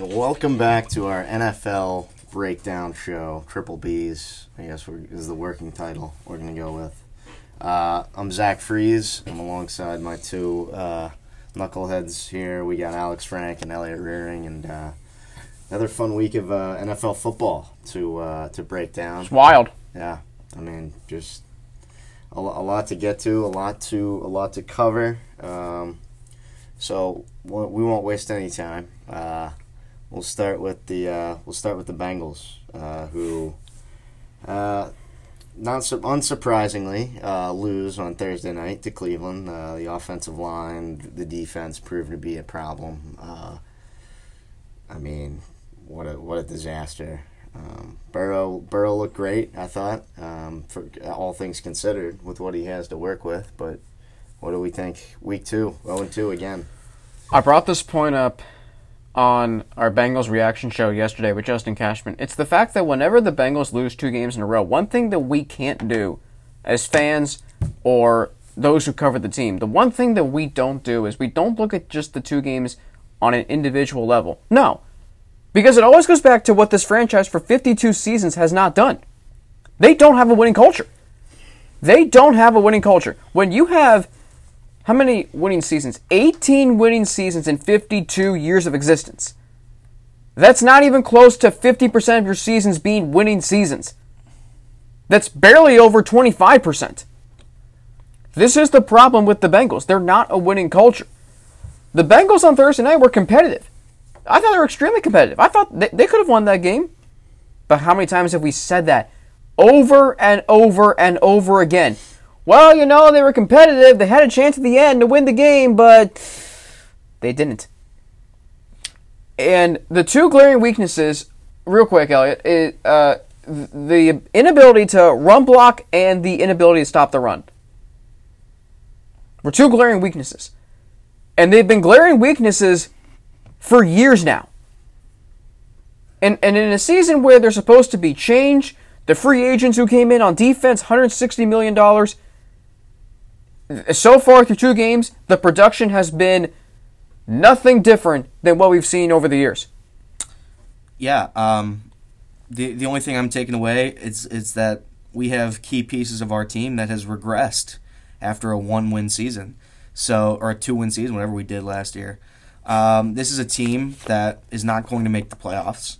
and welcome back to our NFL breakdown show. Triple B's, I guess, we're, is the working title we're going to go with. Uh, I'm Zach Freeze. I'm alongside my two uh, knuckleheads here. We got Alex Frank and Elliot Rearing, and uh, another fun week of uh, NFL football to uh, to break down. It's wild. Yeah, I mean, just a, a lot to get to, a lot to a lot to cover. Um, so we we won't waste any time. We'll start with the uh, we'll start with the Bengals, uh, who, uh, not su- unsurprisingly, uh, lose on Thursday night to Cleveland. Uh, the offensive line, the defense proved to be a problem. Uh, I mean, what a what a disaster. Um, Burrow Burrow looked great, I thought, um, for all things considered, with what he has to work with. But what do we think? Week two, 0 2 again. I brought this point up on our Bengals reaction show yesterday with Justin Cashman. It's the fact that whenever the Bengals lose two games in a row, one thing that we can't do as fans or those who cover the team, the one thing that we don't do is we don't look at just the two games on an individual level. No. Because it always goes back to what this franchise for 52 seasons has not done. They don't have a winning culture. They don't have a winning culture. When you have how many winning seasons? 18 winning seasons in 52 years of existence. That's not even close to 50% of your seasons being winning seasons. That's barely over 25%. This is the problem with the Bengals. They're not a winning culture. The Bengals on Thursday night were competitive. I thought they were extremely competitive. I thought they, they could have won that game. But how many times have we said that? Over and over and over again. Well, you know, they were competitive. They had a chance at the end to win the game, but they didn't. And the two glaring weaknesses, real quick, Elliot, is uh, the inability to run block and the inability to stop the run. Were two glaring weaknesses. And they've been glaring weaknesses for years now. And, and in a season where there's supposed to be change, the free agents who came in on defense, $160 million. So far through two games, the production has been nothing different than what we've seen over the years. Yeah. Um, the the only thing I'm taking away is is that we have key pieces of our team that has regressed after a one win season, so or a two win season, whatever we did last year. Um, this is a team that is not going to make the playoffs.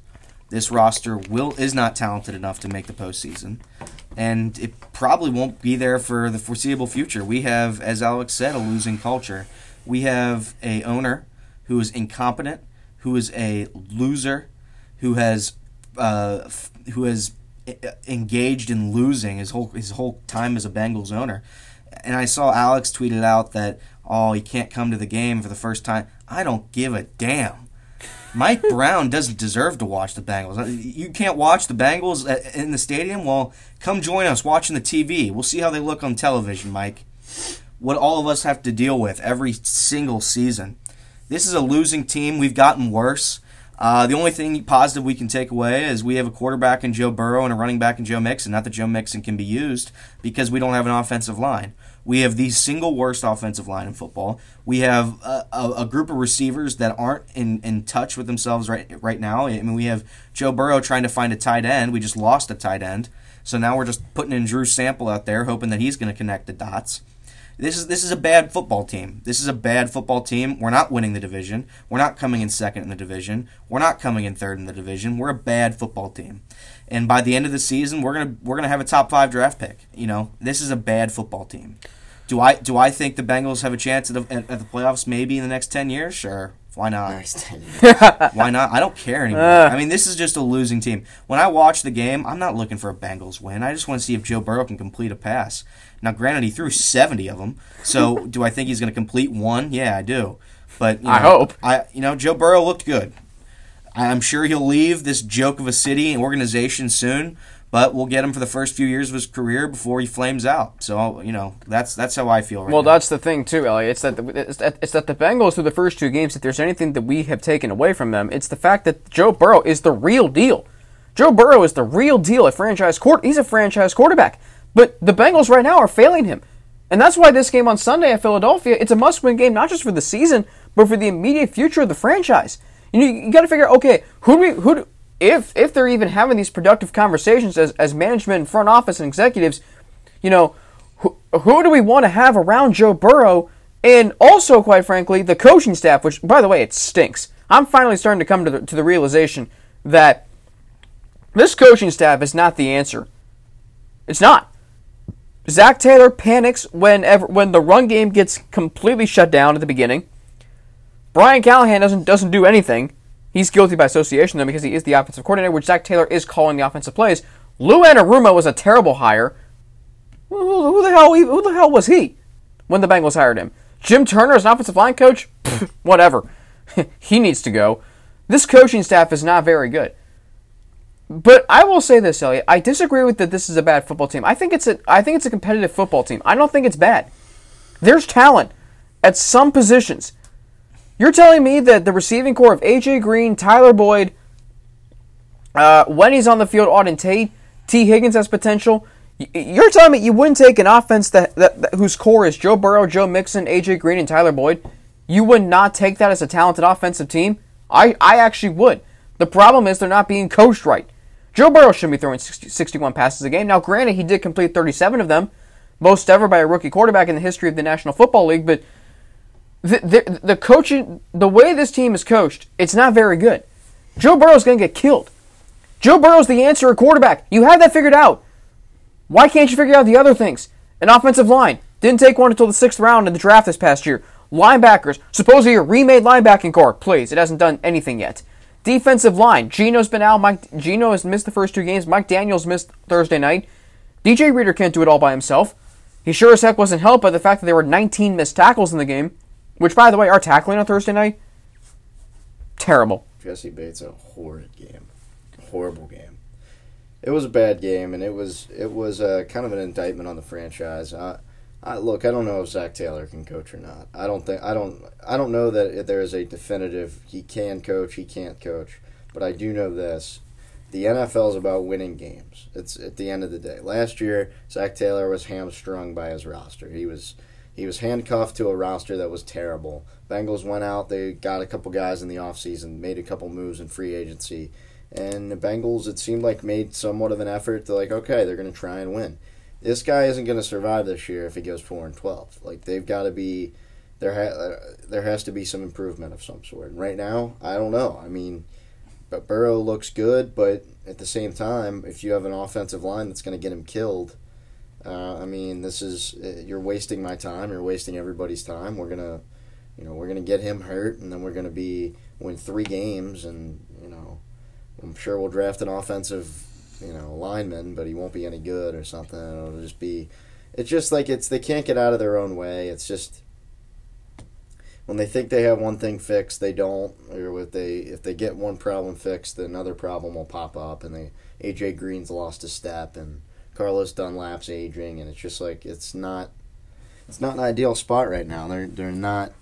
This roster will is not talented enough to make the postseason, and it probably won't be there for the foreseeable future. We have, as Alex said, a losing culture. We have a owner who is incompetent, who is a loser, who has uh, f- who has engaged in losing his whole his whole time as a Bengals owner. And I saw Alex tweeted out that oh he can't come to the game for the first time. I don't give a damn. Mike Brown doesn't deserve to watch the Bengals. Uh, You can't watch the Bengals uh, in the stadium? Well, come join us watching the TV. We'll see how they look on television, Mike. What all of us have to deal with every single season. This is a losing team. We've gotten worse. Uh, the only thing positive we can take away is we have a quarterback in Joe Burrow and a running back in Joe Mixon. Not that Joe Mixon can be used because we don't have an offensive line. We have the single worst offensive line in football. We have a, a, a group of receivers that aren't in, in touch with themselves right right now. I mean, we have Joe Burrow trying to find a tight end. We just lost a tight end, so now we're just putting in Drew Sample out there, hoping that he's going to connect the dots. This is this is a bad football team. This is a bad football team. We're not winning the division. We're not coming in second in the division. We're not coming in third in the division. We're a bad football team. And by the end of the season, we're gonna we're gonna have a top five draft pick. You know, this is a bad football team. Do I do I think the Bengals have a chance at the, at, at the playoffs? Maybe in the next ten years. Sure, why not? Next 10 years. Why not? I don't care anymore. I mean, this is just a losing team. When I watch the game, I'm not looking for a Bengals win. I just want to see if Joe Burrow can complete a pass. Now, granted, he threw 70 of them. So, do I think he's going to complete one? Yeah, I do. But you know, I hope. I you know Joe Burrow looked good. I'm sure he'll leave this joke of a city and organization soon, but we'll get him for the first few years of his career before he flames out. So you know that's that's how I feel right Well, now. that's the thing too, Elliot. It's that the, it's that it's that the Bengals through the first two games. If there's anything that we have taken away from them, it's the fact that Joe Burrow is the real deal. Joe Burrow is the real deal at franchise court. He's a franchise quarterback, but the Bengals right now are failing him, and that's why this game on Sunday at Philadelphia it's a must-win game, not just for the season, but for the immediate future of the franchise. You, you got to figure out okay, who do we who do, if if they're even having these productive conversations as as management and front office and executives, you know, who, who do we want to have around Joe Burrow? And also, quite frankly, the coaching staff, which, by the way, it stinks. I'm finally starting to come to the, to the realization that this coaching staff is not the answer. It's not. Zac Taylor panics whenever when the run game gets completely shut down at the beginning. Brian Callahan doesn't doesn't do anything. He's guilty by association though because he is the offensive coordinator, which Zac Taylor is calling the offensive plays. Lou Anarumo was a terrible hire. Who, who the hell? Who the hell was he when the Bengals hired him? Jim Turner as an offensive line coach? Pfft, whatever. he needs to go. This coaching staff is not very good. But I will say this, Elliot. I disagree with that. This is a bad football team. I think it's a. I think it's a competitive football team. I don't think it's bad. There's talent at some positions. You're telling me that the receiving corps of AJ Green, Tyler Boyd, uh, when he's on the field, Auden Tate, Tee Higgins has potential. You're telling me you wouldn't take an offense that, that, that, whose core is Joe Burrow, Joe Mixon, AJ Green, and Tyler Boyd? You would not take that as a talented offensive team? I, I actually would. The problem is they're not being coached right. Joe Burrow shouldn't be throwing 60, 61 passes a game. Now, granted, he did complete 37 of them, most ever by a rookie quarterback in the history of the National Football League. But the, the, the coaching, the way this team is coached, it's not very good. Joe Burrow's going to get killed. Joe Burrow's the answer at quarterback. You have that figured out. Why can't you figure out the other things? An offensive line. Didn't take one until the sixth round in the draft this past year. Linebackers. Supposedly a remade linebacking corps. Please, it hasn't done anything yet. Defensive line. Geno's been out. Mike Geno has missed the first two games. Mike Daniels missed Thursday night. DJ Reader can't do it all by himself. He sure as heck wasn't helped by the fact that there were 19 missed tackles in the game. Which, by the way, our tackling on Thursday night, terrible. Jessie Bates a horrid game, horrible game it was a bad game, and it was it was uh, kind of an indictment on the franchise. I, I, look, I don't know if Zac Taylor can coach or not. I don't think I don't I don't know that there is a definitive he can coach, he can't coach. But I do know this: the NFL is about winning games. It's at the end of the day. Last year, Zac Taylor was hamstrung by his roster. He was he was handcuffed to a roster that was terrible. Bengals went out, they got a couple guys in the offseason, made a couple moves in free agency and the Bengals, it seemed like, made somewhat of an effort to, like, okay, they're going to try and win. This guy isn't going to survive this year if he goes 4 and 12. Like, they've got to be, there, ha- there has to be some improvement of some sort. And right now, I don't know. I mean, but Burrow looks good, but at the same time, if you have an offensive line that's going to get him killed, uh, I mean, this is, uh, you're wasting my time. You're wasting everybody's time. We're to, you know, we're to get him hurt, and then we're to be, win three games, and, you know, I'm sure we'll draft an offensive, you know, lineman, but he won't be any good or something. It'll just be, it's just like it's they can't get out of their own way. It's just when they think they have one thing fixed, they don't. Or if they if they get one problem fixed, another problem will pop up, and they AJ Green's lost a step, and Carlos Dunlap's aging, and it's just like it's not it's not an ideal spot right now. They're they're not.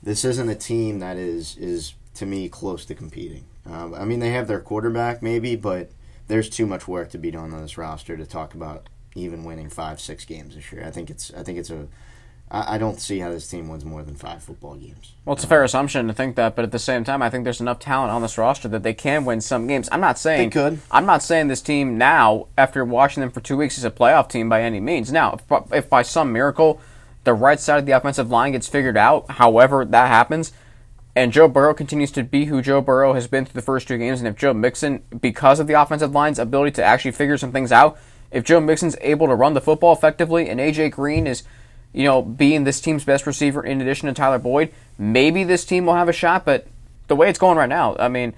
This isn't a team that is is to me close to competing. Um, I mean, they have their quarterback maybe, but there's too much work to be done on this roster to talk about even winning five, six games this year. I think it's I think it's a I, I don't see how this team wins more than five football games. Well, it's a uh, fair assumption to think that, but at the same time, I think there's enough talent on this roster that they can win some games. I'm not saying they could. I'm not saying this team now, after watching them for two weeks, is a playoff team by any means. Now, if, if by some miracle the right side of the offensive line gets figured out, however that happens, and Joe Burrow continues to be who Joe Burrow has been through the first two games, and if Joe Mixon, because of the offensive line's ability to actually figure some things out, if Joe Mixon's able to run the football effectively, and AJ Green is, you know, being this team's best receiver in addition to Tyler Boyd, maybe this team will have a shot. But the way it's going right now, I mean,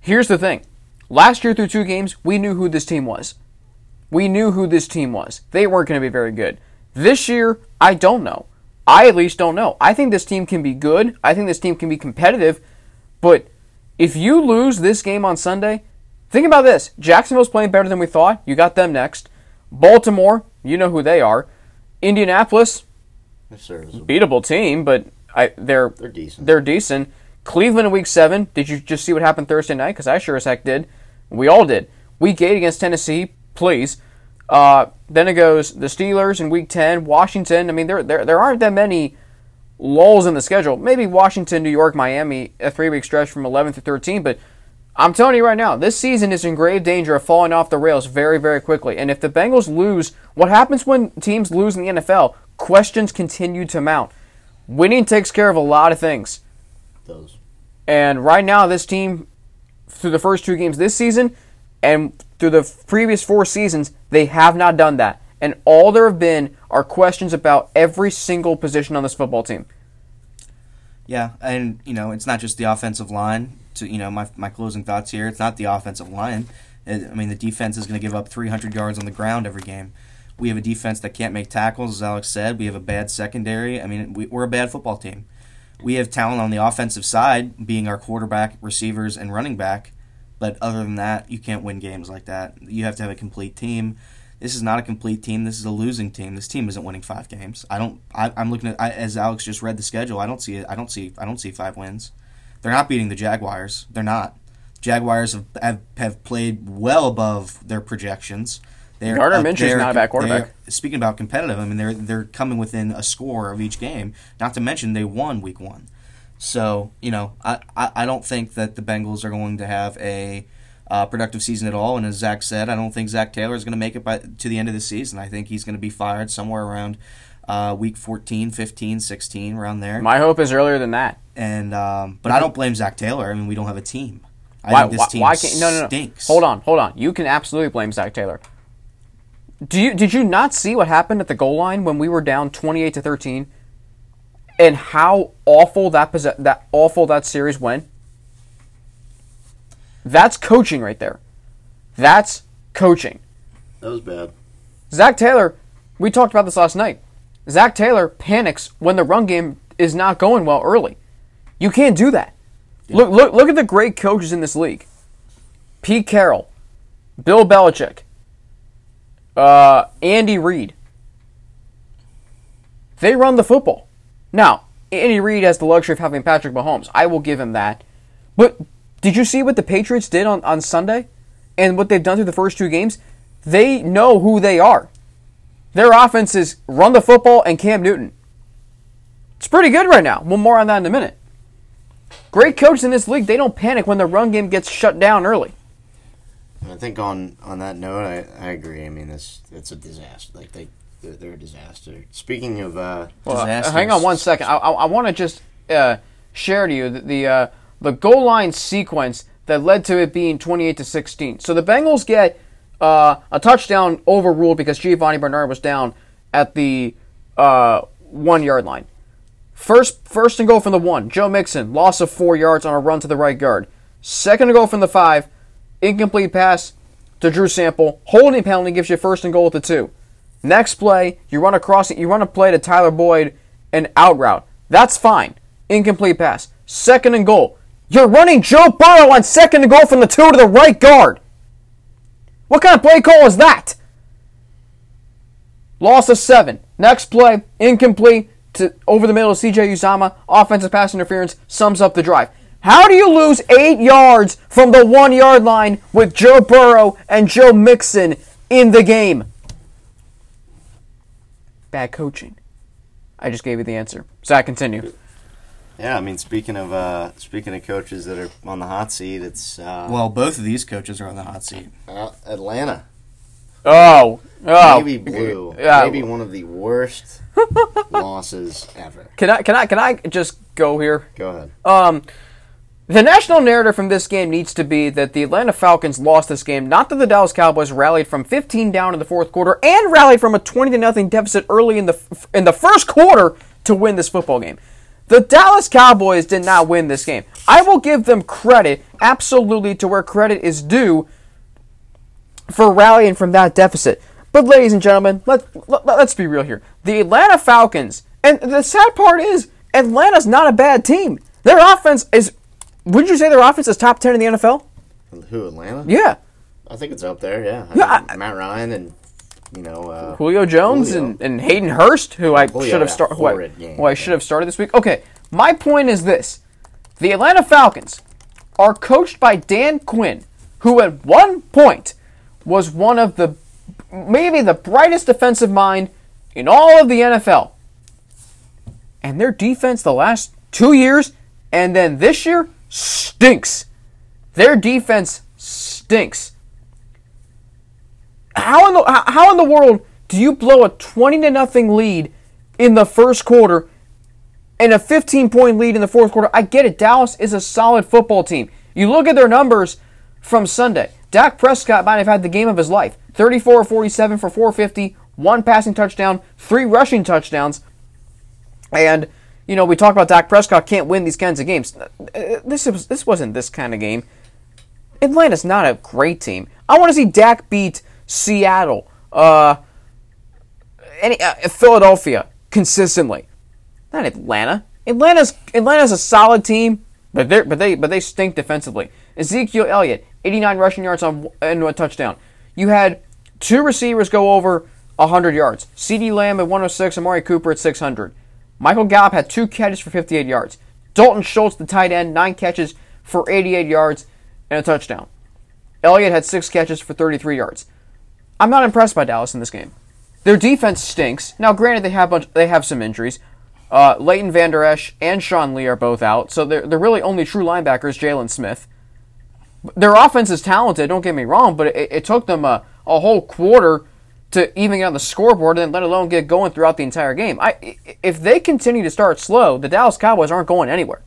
here's the thing: last year through two games, we knew who this team was. We knew who this team was. They weren't going to be very good. This year, I don't know. I at least don't know. I think this team can be good. I think this team can be competitive. But if you lose this game on Sunday, think about this. Jacksonville's playing better than we thought. You got them next. Baltimore, you know who they are. Indianapolis, beatable team, but I, they're they're decent. They're decent. Cleveland in Week Seven. Did you just see what happened Thursday night? Because I sure as heck did. We all did. Week Eight against Tennessee. Please. Uh, then it goes the Steelers in Week Ten, Washington. I mean, there there there aren't that many lulls in the schedule. Maybe Washington, New York, Miami, a three week stretch from 11 to 13, but I'm telling you right now, this season is in grave danger of falling off the rails very, very quickly. And if the Bengals lose, what happens when teams lose in the NFL? Questions continue to mount. Winning takes care of a lot of things. Those. And right now, this team, through the first two games this season and through the previous four seasons, they have not done that. And all there have been are questions about every single position on this football team. Yeah, and you know it's not just the offensive line. To you know my my closing thoughts here, it's not the offensive line. I mean the defense is going to give up 300 yards on the ground every game. We have a defense that can't make tackles, as Alex said. We have a bad secondary. I mean we, we're a bad football team. We have talent on the offensive side, being our quarterback, receivers, and running back. But other than that, you can't win games like that. You have to have a complete team. This is not a complete team. This is a losing team. This team isn't winning five games. I don't. I, am looking at I, as Alex just read the schedule. I don't see it. I don't see. I don't see five wins. They're not beating the Jaguars. They're not. Jaguars have have, have played well above their projections. They're Gardner Minshew's not a bad quarterback. Speaking about competitive, I mean they're they're coming within a score of each game. Not to mention they won week one. So you know I, I, I don't think that the Bengals are going to have a uh, productive season at all. And as Zach said, I don't think Zac Taylor is going to make it by to the end of the season. I think he's going to be fired somewhere around uh, week 14, 15, 16, around there. My hope is earlier than that. And um, but I don't blame Zac Taylor. I mean, we don't have a team. I why, think this team why can't, no, no, no. stinks. Hold on, hold on. You can absolutely blame Zac Taylor. Do you did you not see what happened at the goal line when we were down 28 to 13 and how awful that that awful that series went? That's coaching right there. That's coaching. That was bad. Zac Taylor, we talked about this last night. Zac Taylor panics when the run game is not going well early. You can't do that. Yeah. Look, look, look at the great coaches in this league. Pete Carroll, Bill Belichick, uh, Andy Reid. They run the football. Now, Andy Reid has the luxury of having Patrick Mahomes. I will give him that. But did you see what the Patriots did on, on Sunday? And what they've done through the first two games? They know who they are. Their offense is run the football and Cam Newton. It's pretty good right now. Well, more on that in a minute. Great coaches in this league, they don't panic when the run game gets shut down early. I think on on that note, I, I agree. I mean, this it's a disaster. Like they they're, they're a disaster. Speaking of uh, well, uh, hang on one second. I I, I want to just uh, share to you the, the uh, the goal line sequence that led to it being 28 to 16. So the Bengals get uh, a touchdown overruled because Giovani Bernard was down at the uh, one yard line. First, first and goal from the one. Joe Mixon loss of four yards on a run to the right guard. Second and goal from the five. Incomplete pass to Drew Sample. Holding penalty gives you first and goal at the two. Next play, you run across it. You run a play to Tyler Boyd, an out route. That's fine. Incomplete pass. Second and goal. You're running Joe Burrow on second and goal from the two to the right guard. What kind of play call is that? Loss of seven. Next play, incomplete to over the middle of CJ Uzomah. Offensive pass interference sums up the drive. How do you lose eight yards from the one yard line with Joe Burrow and Joe Mixon in the game? Bad coaching. I just gave you the answer. Zach, continue. Yeah, I mean, speaking of uh, speaking of coaches that are on the hot seat, it's uh, well, both of these coaches are on the hot seat. Uh, Atlanta. Oh, oh, maybe blue. Yeah. Maybe one of the worst losses ever. Can I? Can I? Can I just go here? Go ahead. Um, the national narrative from this game needs to be that the Atlanta Falcons lost this game, not that the Dallas Cowboys rallied from 15 down in the fourth quarter and rallied from a 20 to nothing deficit early in the in the first quarter to win this football game. The Dallas Cowboys did not win this game. I will give them credit, absolutely, to where credit is due for rallying from that deficit. But, ladies and gentlemen, let, let, let's be real here. The Atlanta Falcons, and the sad part is, Atlanta's not a bad team. Their offense is, would you say their offense is top 10 in the NFL? Who, Atlanta? Yeah. I think it's up there, yeah. I yeah I, Matt Ryan and you know, uh, Julio Jones Julio. And, and Hayden Hurst, who I should have started, who, I, who I should have started this week. Okay, my point is this: the Atlanta Falcons are coached by Dan Quinn, who at one point was one of the maybe the brightest defensive mind in all of the NFL. and their defense the last two years and then this year stinks. Their defense stinks. How in the how- in the world do you blow a twenty to nothing lead in the first quarter and a 15 point lead in the fourth quarter? I get it. Dallas is a solid football team. You look at their numbers from Sunday. Dak Prescott might have had the game of his life 34 47 for 450, one passing touchdown, three rushing touchdowns. And, you know, we talk about Dak Prescott can't win these kinds of games. Uh, This, was, this wasn't this kind of game. Atlanta's not a great team. I want to see Dak beat Seattle, uh, any, uh, Philadelphia consistently. Not Atlanta. Atlanta's Atlanta's a solid team, but they but they but they stink defensively. Ezekiel Elliott, 89 rushing yards on and a touchdown. You had two receivers go over 100 yards. CeeDee Lamb at 106, Amari Cooper at 600. Michael Gallup had two catches for 58 yards. Dalton Schultz, the tight end, nine catches for 88 yards and a touchdown. Elliott had six catches for 33 yards. I'm not impressed by Dallas in this game. Their defense stinks. Now, granted, they have bunch, they have some injuries. Uh, Leighton Vander Esch and Sean Lee are both out, so they're, they're really only true linebackers, Jaylon Smith. Their offense is talented, don't get me wrong, but it, it took them a, a whole quarter to even get on the scoreboard, and let alone get going throughout the entire game. I, if they continue to start slow, the Dallas Cowboys aren't going anywhere.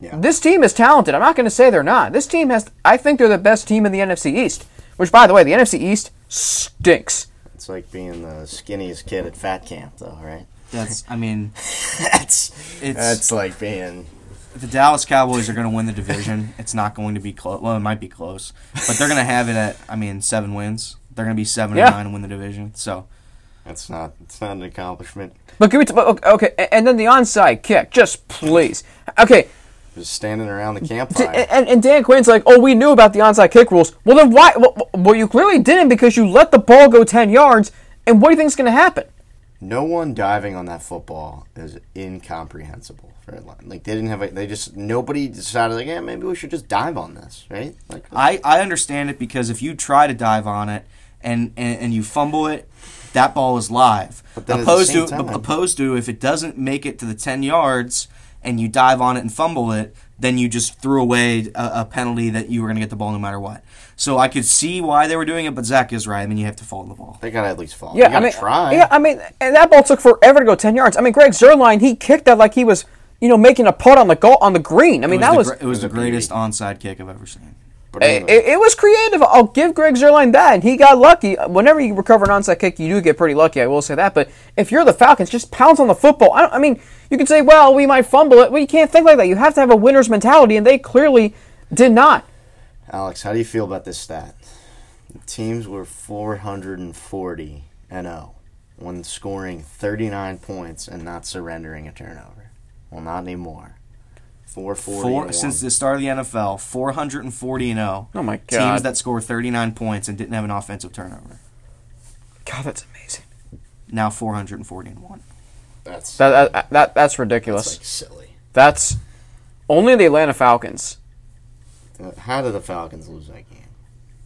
Yeah. This team is talented. I'm not going to say they're not. This team has. I think they're the best team in the NFC East. Which, by the way, the NFC East stinks. It's like being the skinniest kid at fat camp, though, right? That's. I mean, That's It's- that's like being. the Dallas Cowboys are going to win the division, it's not going to be close. Well, it might be close, but they're going to have it at. I mean, seven wins. They're going to be seven Yeah. and nine and win the division. So That's not. It's not an accomplishment. But give me. T- but, okay, okay, and then the onside kick. Just please. Okay, Just standing around the D- campfire. and, and Dan Quinn's like, oh, we knew about the onside kick rules. Well, then why? Well, well, you clearly didn't because you let the ball go 10 yards. And what do you think's going to happen? no one diving on that football is incomprehensible for Atlanta. Like they didn't have. A, they just nobody decided like, yeah, maybe we should just dive on this, right? Like I, I understand it because if you try to dive on it and, and, and you fumble it, that ball is live. But then at the opposed to time- opposed to if it doesn't make it to the ten yards and you dive on it and fumble it, then you just threw away a, a penalty that you were going to get the ball no matter what. So I could see why they were doing it, but Zach is right. I mean, you have to fall follow the ball. they gotta at least fall. Yeah, you I mean, try. yeah, I mean, and that ball took forever to go 10 yards. I mean, Greg Zuerlein, he kicked that like he was, you know, making a putt on the goal on the green. I mean, it that was the, gr- it was the was a beauty. greatest onside kick I've ever seen. But it, anyway, it- it was creative. I'll give Greg Zuerlein that, and he got lucky. Whenever you recover an onside kick, you do get pretty lucky. I will say that. But if you're the Falcons, just pounce on the football. I, don't, I mean, you can say, well, we might fumble it. Well, you can't think like that. You have to have a winner's mentality, and they clearly did not. Alex, how do you feel about this stat? The teams were 440 and 0 when scoring 39 points and not surrendering a turnover. Well, not anymore. 440 Four, since the start of the NFL, 440 and 0. Oh my god. Teams that score 39 points and didn't have an offensive turnover. God, that's amazing. Now 440 and 1. That's, That, that, that that's that's ridiculous. like silly. That's only the Atlanta Falcons. Uh, How did the Falcons lose that game?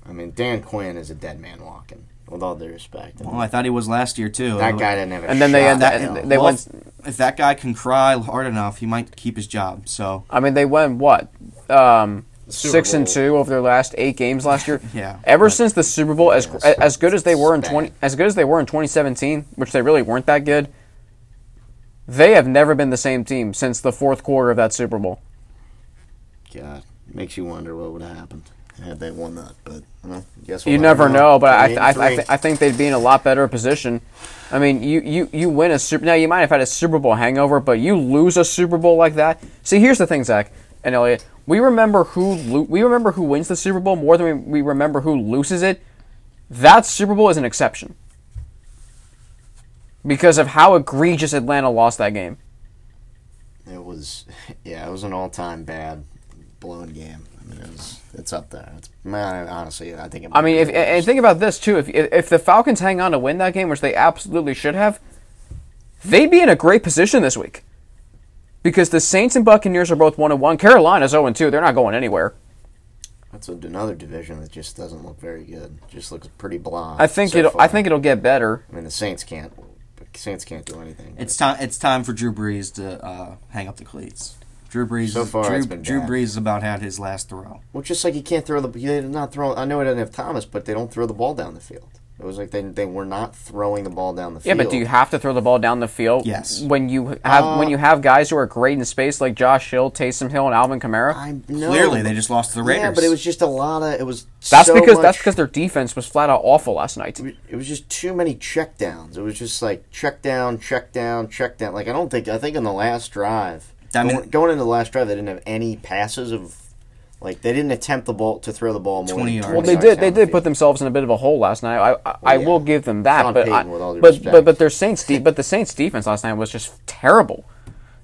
I mean, Dan Quinn is a dead man walking, with all due respect. Well, I thought he was last year too. that guy didn't have a And then they shot, end- you and know. they well, went- if, if that guy can cry hard enough, he might keep his job. So I mean, they went what um, Super six and two over their last eight games last year. Yeah, Ever but- since the Super Bowl, as Yeah, as good as they were in twenty, as good as they were in 2017, which they really weren't that good. They have never been the same team since the fourth quarter of that Super Bowl. God, makes you wonder what would have happened had they won that. But well, guess You we'll never know, but I, I, I, th- I think they'd be in a lot better position. I mean, you, you, you win a Super. Now you might have had a Super Bowl hangover, but you lose a Super Bowl like that. See, here's the thing, Zach and Elliot. We remember who lo- we remember who wins the Super Bowl more than we, we remember who loses it. That Super Bowl is an exception because of how egregious Atlanta lost that game. It was, yeah, it was an all-time bad blown game. I mean, it was, it's up there. It's man, honestly, I think. It I mean, if and think about this too. If if the Falcons hang on to win that game, which they absolutely should have, they'd be in a great position this week. Because the Saints and Buccaneers are both one and one. Carolina's zero and two. They're not going anywhere. that's another division that just doesn't look very good. Just looks pretty blah. I think so it'll. far. I think it'll get better. I mean, the Saints can't Saints can't do anything. It's time. It's time for Drew Brees to uh, hang up the cleats. Drew Brees. So far, Drew, it's been Drew. Brees has about had his last throw. Well, just like he can't throw the they're not throwing. I know he doesn't have Thomas, but they don't throw the ball down the field. It was like they they were not throwing the ball down the field. Yeah, but do you have to throw the ball down the field? Yes. When you have Uh, when you have guys who are great in space like Josh Hill, Taysom Hill, and Alvin Kamara. I know. Clearly, they just lost to the Raiders. Yeah, but it was just a lot of. It was. That's so because much- that's because their defense was flat out awful last night. it was just too many check downs. It was just like check down, check down, check down. Like I don't think I think in the last drive, I mean- going, going into the last drive, they didn't have any passes of, like they didn't attempt the ball to throw the ball more 20 yards. Well, they did. They down the did put themselves in a bit of a hole last night. I I, I yeah. will give them that, Sean but Payton, I, with all but, but but their Saints de- but the Saints defense last night was just terrible.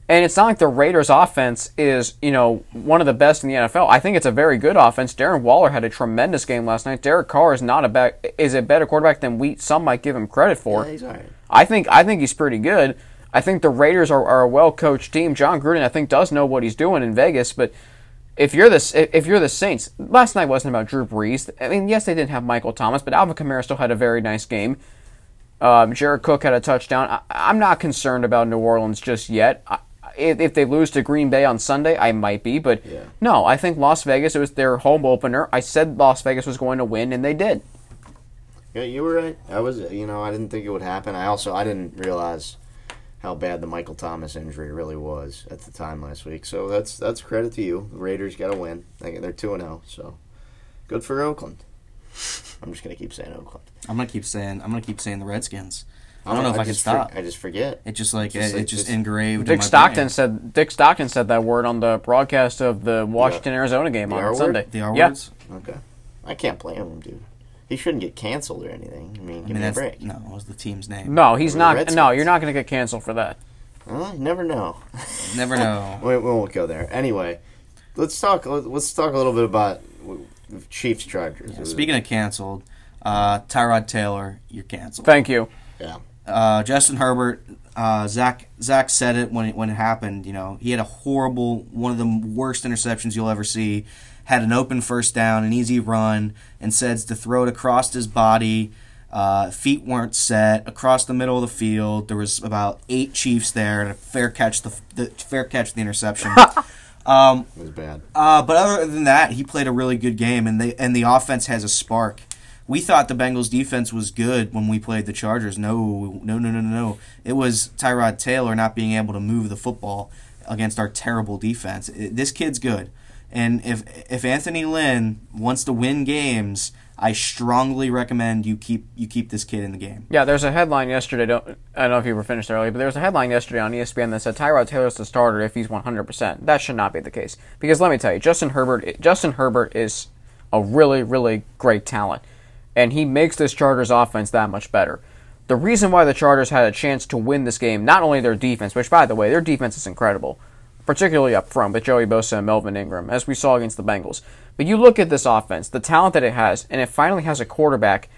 And it's not like the Raiders offense is, you know, one of the best in the NFL. I think it's a very good offense. Darren Waller had a tremendous game last night. Derek Carr is not a back, is a better quarterback than we some might give him credit for. Yeah, he's all right. I think I think he's pretty good. I think the Raiders are, are a well coached team. Jon Gruden, I think, does know what he's doing in Vegas. But if you're the if you're the Saints, last night wasn't about Drew Brees. I mean, yes, they didn't have Michael Thomas, but Alvin Kamara still had a very nice game. Um, Jared Cook had a touchdown. I, I'm not concerned about New Orleans just yet. I, if, if they lose to Green Bay on Sunday, I might be, but Yeah. no, I think Las Vegas. It was their home opener. I said Las Vegas was going to win, and they did. Yeah, you were right. I was, you know, I didn't think it would happen. I also I didn't realize how bad the Michael Thomas injury really was at the time last week. So that's that's credit to you. The Raiders got to win. They- They're two and zero. So good for Oakland. I'm just gonna keep saying Oakland. I'm gonna keep saying. I'm gonna keep saying the Redskins. I don't know if I, can just for- stop. I just forget. It just like Just it, like- it just just- engraved. in Dick my Stockton brain. said Dick Stockton said that word on the broadcast of the Washington Arizona game The on R word? Sunday. the R words. yeah. Okay, I can't blame him, dude. He shouldn't get canceled or anything. I mean, I give mean me a break. no, it was the team's name. No, he's The not. Redskins. No, you're not going to get canceled for that. Well, you never know. Never know. we, we won't go there. Anyway, let's talk. Let's talk a little bit about Chiefs Chargers. Yeah, speaking of canceled, uh, Tyrod Taylor, you're canceled. Thank you. yeah, uh, Justin Herbert, uh, Zach Zach said it when it, when it happened. You know, he had a horrible, one of the worst interceptions you'll ever see. Had an open first down, an easy run, and said to throw it across his body. Uh, feet weren't set across the middle of the field. There was about eight Chiefs there, and a fair catch the, the fair catch the interception. um, it was bad. uh, but other than that, he played a really good game, and they and the offense has a spark. We thought the Bengals defense was good when we played the Chargers. No, no, no, no, no, no. It was Tyrod Taylor not being able to move the football against our terrible defense. It- this kid's good, and if if Anthony Lynn wants to win games, I strongly recommend you keep you keep this kid in the game. Yeah, there's a headline yesterday. Don't, I don't know if you were finished earlier, but there was a headline yesterday on ESPN that said Tyrod Taylor's the starter if he's 100%. That should not be the case because let me tell you, Justin Herbert. Justin Herbert is a really, really great talent, and he makes this Chargers offense that much better. The reason why the Chargers had a chance to win this game, not only their defense, which by the way, their defense is incredible, particularly up front with Joey Bosa and Melvin Ingram, as we saw against the Bengals. But you look at this offense, the talent that it has, and it finally has a quarterback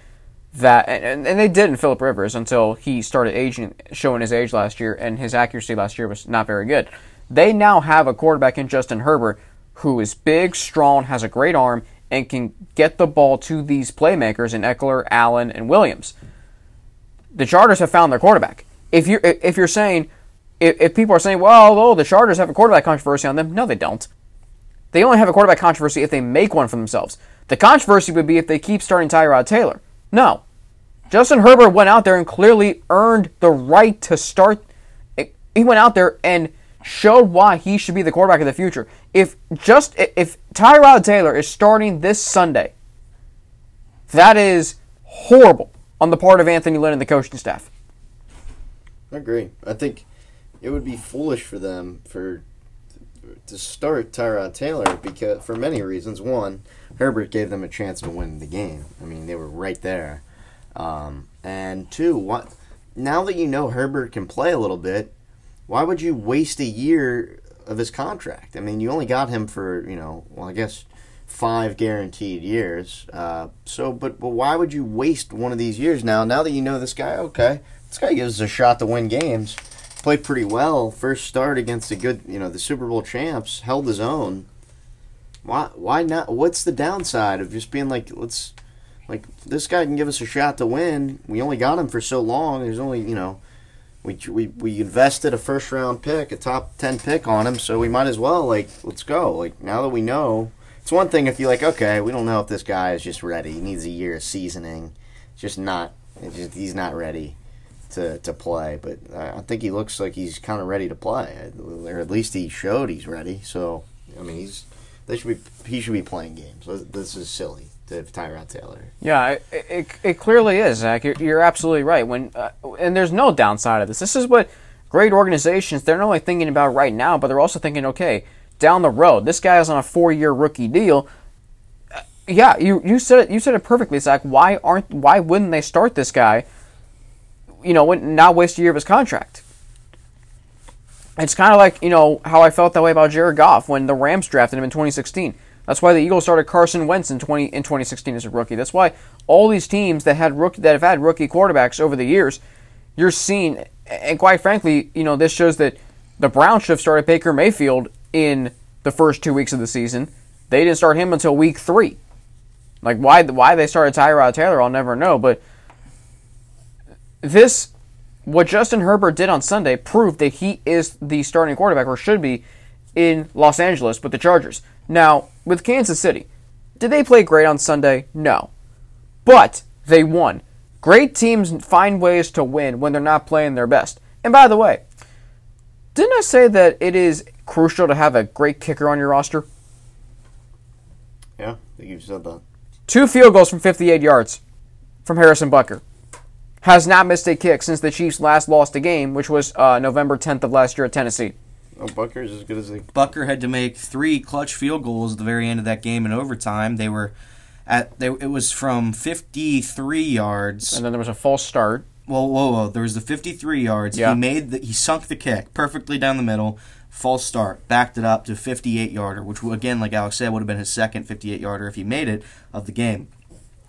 that, and, and they did in Philip Rivers until he started aging, showing his age last year, and his accuracy last year was not very good. They now have a quarterback in Justin Herbert who is big, strong, has a great arm, and can get the ball to these playmakers in Ekeler, Allen, and Williams the Chargers have found their quarterback. If you are if you're saying if, if people are saying, well, oh, the Chargers have a quarterback controversy on them, no, they don't. They only have a quarterback controversy if they make one for themselves. The controversy would be if they keep starting Tyrod Taylor. No, Justin Herbert went out there and clearly earned the right to start. He went out there and showed why he should be the quarterback of the future. If just if Tyrod Taylor is starting this Sunday, that is horrible on the part of Anthony Lynn and the coaching staff. I agree. I think it would be foolish for them for to start Tyrod Taylor because for many reasons. One, Herbert gave them a chance to win the game. I mean, they were right there. Um, and two, what now that you know Herbert can play a little bit, why would you waste a year of his contract? I mean, you only got him for you know, well, I guess five guaranteed years. Uh, so, but but why would you waste one of these years now? Now that you know this guy, okay, this guy gives us a shot to win games. Played pretty well. First start against the good, you know, the Super Bowl champs. Held his own. Why? Why not? What's the downside of just being like, let's, like, this guy can give us a shot to win. We only got him for so long. There's only, you know, we, we we invested a first round pick, a top ten pick on him, so we might as well like let's go. Like now that we know, it's one thing if you're like, okay, we don't know if this guy is just ready. He needs a year of seasoning. Just not. Just, he's not ready to to play. But I think he looks like he's kind of ready to play, or at least he showed he's ready. So I mean, he's they should be he should be playing games. This is silly to have Tyrod Taylor. Yeah, it, it, it clearly is, Zach. You're, you're absolutely right. When uh, and there's no downside of this. This is what great organizations they're not only thinking about right now, but they're also thinking, okay, down the road, this guy is on a four-year rookie deal. Uh, yeah, you you said it. You said it perfectly, Zach. Why aren't why wouldn't they start this guy? You know, not waste a year of his contract. It's kind of like you know how I felt that way about Jared Goff when the Rams drafted him in 2016. That's why the Eagles started Carson Wentz in 20 in 2016 as a rookie. That's why all these teams that had rookie, that have had rookie quarterbacks over the years, you're seeing, and quite frankly, you know this shows that the Browns should have started Baker Mayfield in the first two weeks of the season. They didn't start him until week three. Like why why they started Tyrod Taylor, I'll never know. But this, what Justin Herbert did on Sunday, proved that he is the starting quarterback, or should be, in Los Angeles with the Chargers. Now, with Kansas City, did they play great on Sunday? No. But they won. Great teams find ways to win when they're not playing their best. And by the way, didn't I say that it is crucial to have a great kicker on your roster? Yeah, I think you said that. Two field goals from 58 yards from Harrison Butker. Has not missed a kick since the Chiefs last lost a game, which was uh, November 10th of last year at Tennessee. Oh, Butker's as good as he. Butker had to make three clutch field goals at the very end of that game in overtime. They were at they, it was from 53 yards, and then there was a false start. Whoa, whoa, whoa! There was the 53 yards. Yeah. He made the, he sunk the kick perfectly down the middle. False start, backed it up to 58 yarder, which again, like Alex said, would have been his second 58 yarder if he made it of the game.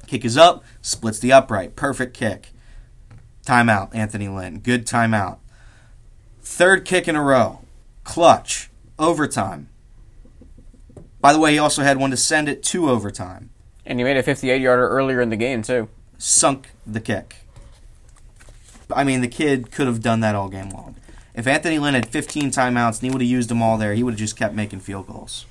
Kick is up, splits the upright, perfect kick. Timeout, Anthony Lynn. Good timeout. Third kick in a row clutch, overtime. By the way, he also had one to send it to overtime. And he made a 58 yarder earlier in the game, too. Sunk the kick. I mean, the kid could have done that all game long. If Anthony Lynn had 15 timeouts and he would have used them all there, he would have just kept making field goals.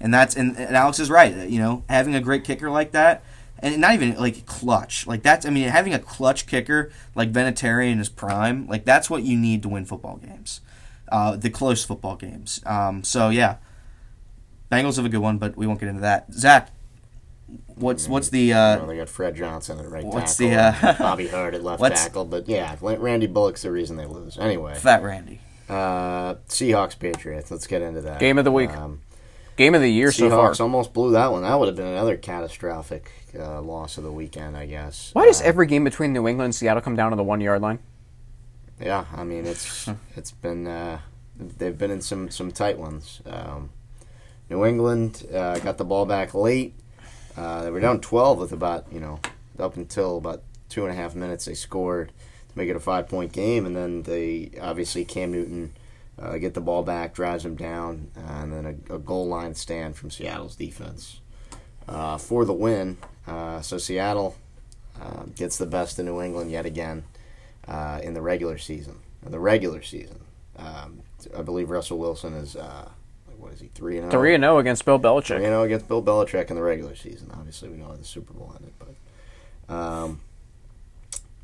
And that's and, and Alex is right. You know, having a great kicker like that, and not even like clutch, like that's. I mean, having a clutch kicker like Vinatieri in his prime, like that's what you need to win football games uh, the close football games. Um, so yeah, Bengals have a good one, but we won't get into that. Zach, what's what's the? Uh, well, they got Fred Johnson at right tackle? what's tackle, the uh, Bobby Hart at left tackle, but yeah, Randy Bullock's the reason they lose. Anyway, Fat Randy. Uh, Seahawks Patriots. Let's get into that. Game of the week. Um, Game of the year Seahawks so far. almost blew that one. That would have been another catastrophic uh, loss of the weekend, I guess. Why does uh, every game between New England and Seattle come down to the one yard line? Yeah, I mean it's it's been uh, they've been in some some tight ones. Um, New England uh, got the ball back late. Uh, they were down 12 with about you know up until about two and a half minutes they scored to make it a five point game, and then they obviously Cam Newton uh, get the ball back, drives them down, and then a, a goal line stand from Seattle's defense uh, for the win. Uh, so Seattle uh, gets the best of New England yet again in the regular season. In the regular season, um, I believe Russell Wilson is uh, what is he three and? Oh? Three and zero oh against Bill Belichick. Three and zero oh against Bill Belichick in the regular season. Obviously, we know how the Super Bowl ended, but um,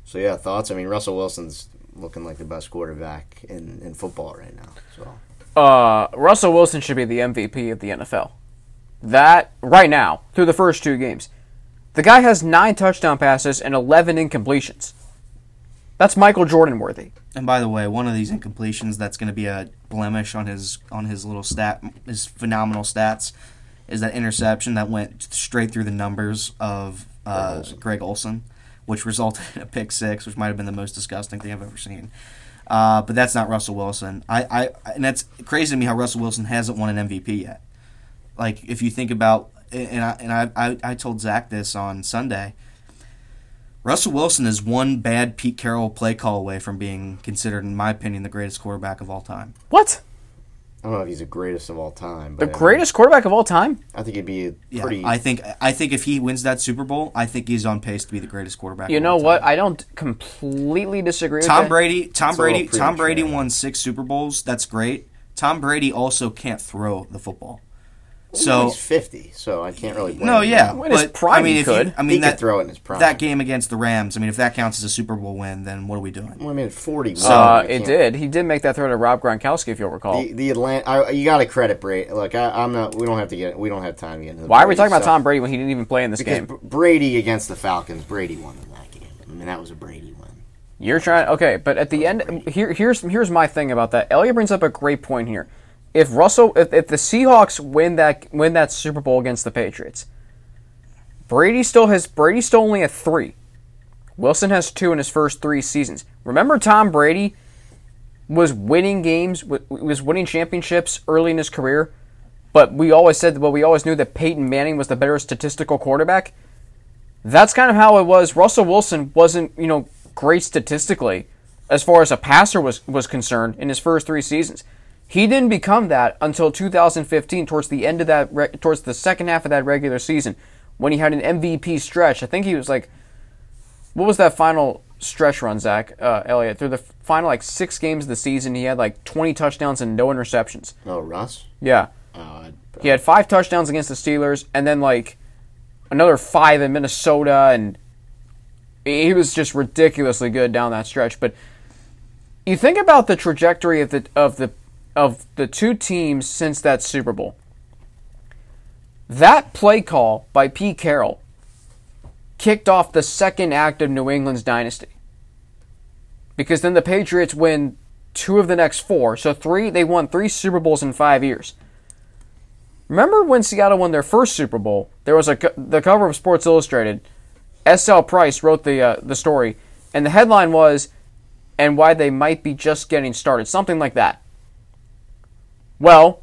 so yeah, thoughts. I mean, Russell Wilson's looking like the best quarterback in in football right now. So, uh, Russell Wilson should be the MVP of the NFL. That right now through the first two games, the guy has nine touchdown passes and eleven incompletions. That's Michael Jordan worthy. And by the way, one of these incompletions that's going to be a blemish on his on his little stat, his phenomenal stats, is that interception that went straight through the numbers of uh, Olsen. Greg Olsen, which resulted in a pick six, which might have been the most disgusting thing I've ever seen. Uh, but that's not Russell Wilson. I, I and that's crazy to me how Russell Wilson hasn't won an MVP yet. Like if you think about, and I and I I, I told Zach this on Sunday Russell Wilson is one bad Pete Carroll play call away from being considered, in my opinion, the greatest quarterback of all time. What? I don't know if he's the greatest of all time. The But I mean, greatest quarterback of all time. I think he'd be Yeah, pretty. I think I think if he wins that Super Bowl, I think he's on pace to be the greatest quarterback. You of know all what? time. I don't completely disagree with Tom that. Brady, Tom It's Brady, Tom Brady won six Super Bowls. That's great. Tom Brady also can't throw the football. So So he's fifty, so I can't really. Blame no, him. yeah, In his but prime I mean, he if could. You, I he mean could that throw it in his prime. that game against the Rams. I mean, if that counts as a Super Bowl win, then what are we doing? Well, I mean, forty. Uh, it did. He did make that throw to Rob Gronkowski, if you'll recall. The, the Atlanta, I, you got to credit Brady. Look, I, I'm not. We don't have to get. We don't have time to get into. The Why are we Brady talking about stuff. Tom Brady when he didn't even play in this Because game? B- Brady against the Falcons, Brady won in that game. I mean, that was a Brady win. You're trying. Okay, but at the end, here, here's here's my thing about that. Elliot brings up a great point here. If Russell, if, if the Seahawks win that win that Super Bowl against the Patriots, Brady still has Brady still only at three. Wilson has two in his first three seasons. Remember, Tom Brady was winning games, was winning championships early in his career, but we always said, well, we always knew that Peyton Manning was the better statistical quarterback. That's kind of how it was. Russell Wilson wasn't, you know, great statistically as far as a passer was was concerned in his first three seasons. He didn't become that until 2015, towards the end of that, re- towards the second half of that regular season, when he had an MVP stretch. I think he was like, what was that final stretch run, Zach uh, Elliott? Through the final like six games of the season, he had like 20 touchdowns and no interceptions. Oh, Russ. Yeah, Uh, he had five touchdowns against the Steelers, and then like another five in Minnesota, and he was just ridiculously good down that stretch. But you think about the trajectory of the of the of the two teams since that Super Bowl. That play call by Pete Carroll kicked off the second act of New England's dynasty. Because then the Patriots win two of the next four, so three they won three Super Bowls in five years. Remember when Seattle won their first Super Bowl? There was a the cover of Sports Illustrated. S.L. Price wrote the uh, the story, and the headline was, "And why they might be just getting started," something like that. Well,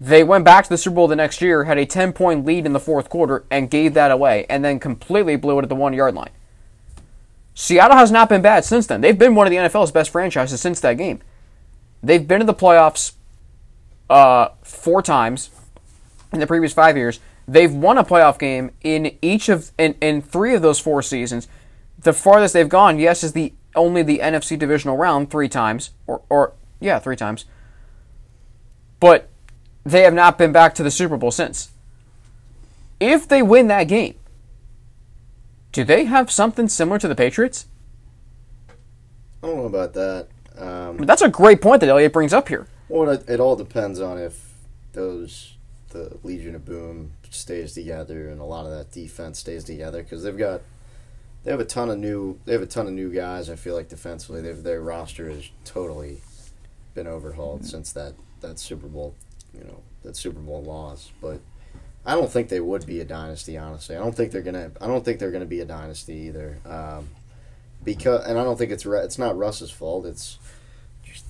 they went back to the Super Bowl the next year, had a ten point lead in the fourth quarter, and gave that away, and then completely blew it at the one yard line. Seattle has not been bad since then. They've been one of the NFL's best franchises since that game. They've been to the playoffs uh, four times in the previous five years. They've won a playoff game in each of in, in three of those four seasons. The farthest they've gone, yes, is the only the NFC divisional round three times, or or yeah, three times. But they have not been back to the Super Bowl since. If they win that game, do they have something similar to the Patriots? I don't know about that. Um, That's a great point that Elliot brings up here. well, it, it all depends on if those the Legion of Boom stays together and a lot of that defense stays together because they've got they have a ton of new they have a ton of new guys. I feel like defensively, they've, their roster has totally been overhauled since that that Super Bowl, you know, that Super Bowl loss. But I don't think they would be a dynasty. Honestly, I don't think they're gonna. I don't think they're gonna be a dynasty either. Um, because and I don't think it's it's not Russ's fault. It's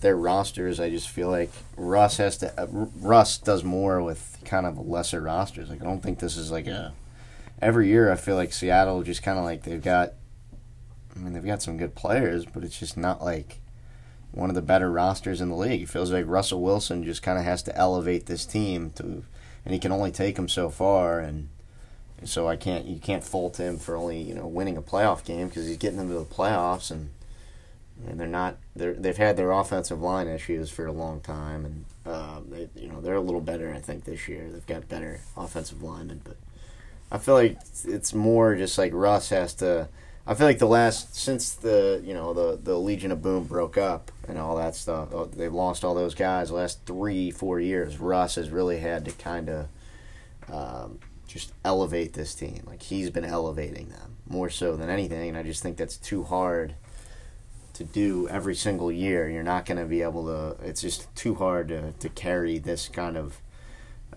their rosters. I just feel like Russ has to. Uh, Russ does more with kind of lesser rosters. Like I don't think this is like a. Every year, I feel like Seattle just kind of like they've got. I mean, they've got some good players, but it's just not like one of the better rosters in the league. It feels like Russell Wilson just kind of has to elevate this team to, and he can only take them so far. And so I can't you can't fault him for only you know winning a playoff game because he's getting into the playoffs and and they're not they're they've had their offensive line issues for a long time and um, they you know they're a little better I think this year they've got better offensive linemen but I feel like it's more just like Russ has to I feel like the last since the you know the the Legion of Boom broke up and all that stuff uh, they've lost all those guys the last three four years Russ has really had to kind of um, just elevate this team. Like he's been elevating them more so than anything, and I just think that's too hard to do every single year. You're not going to be able to. It's just too hard to, to carry this kind of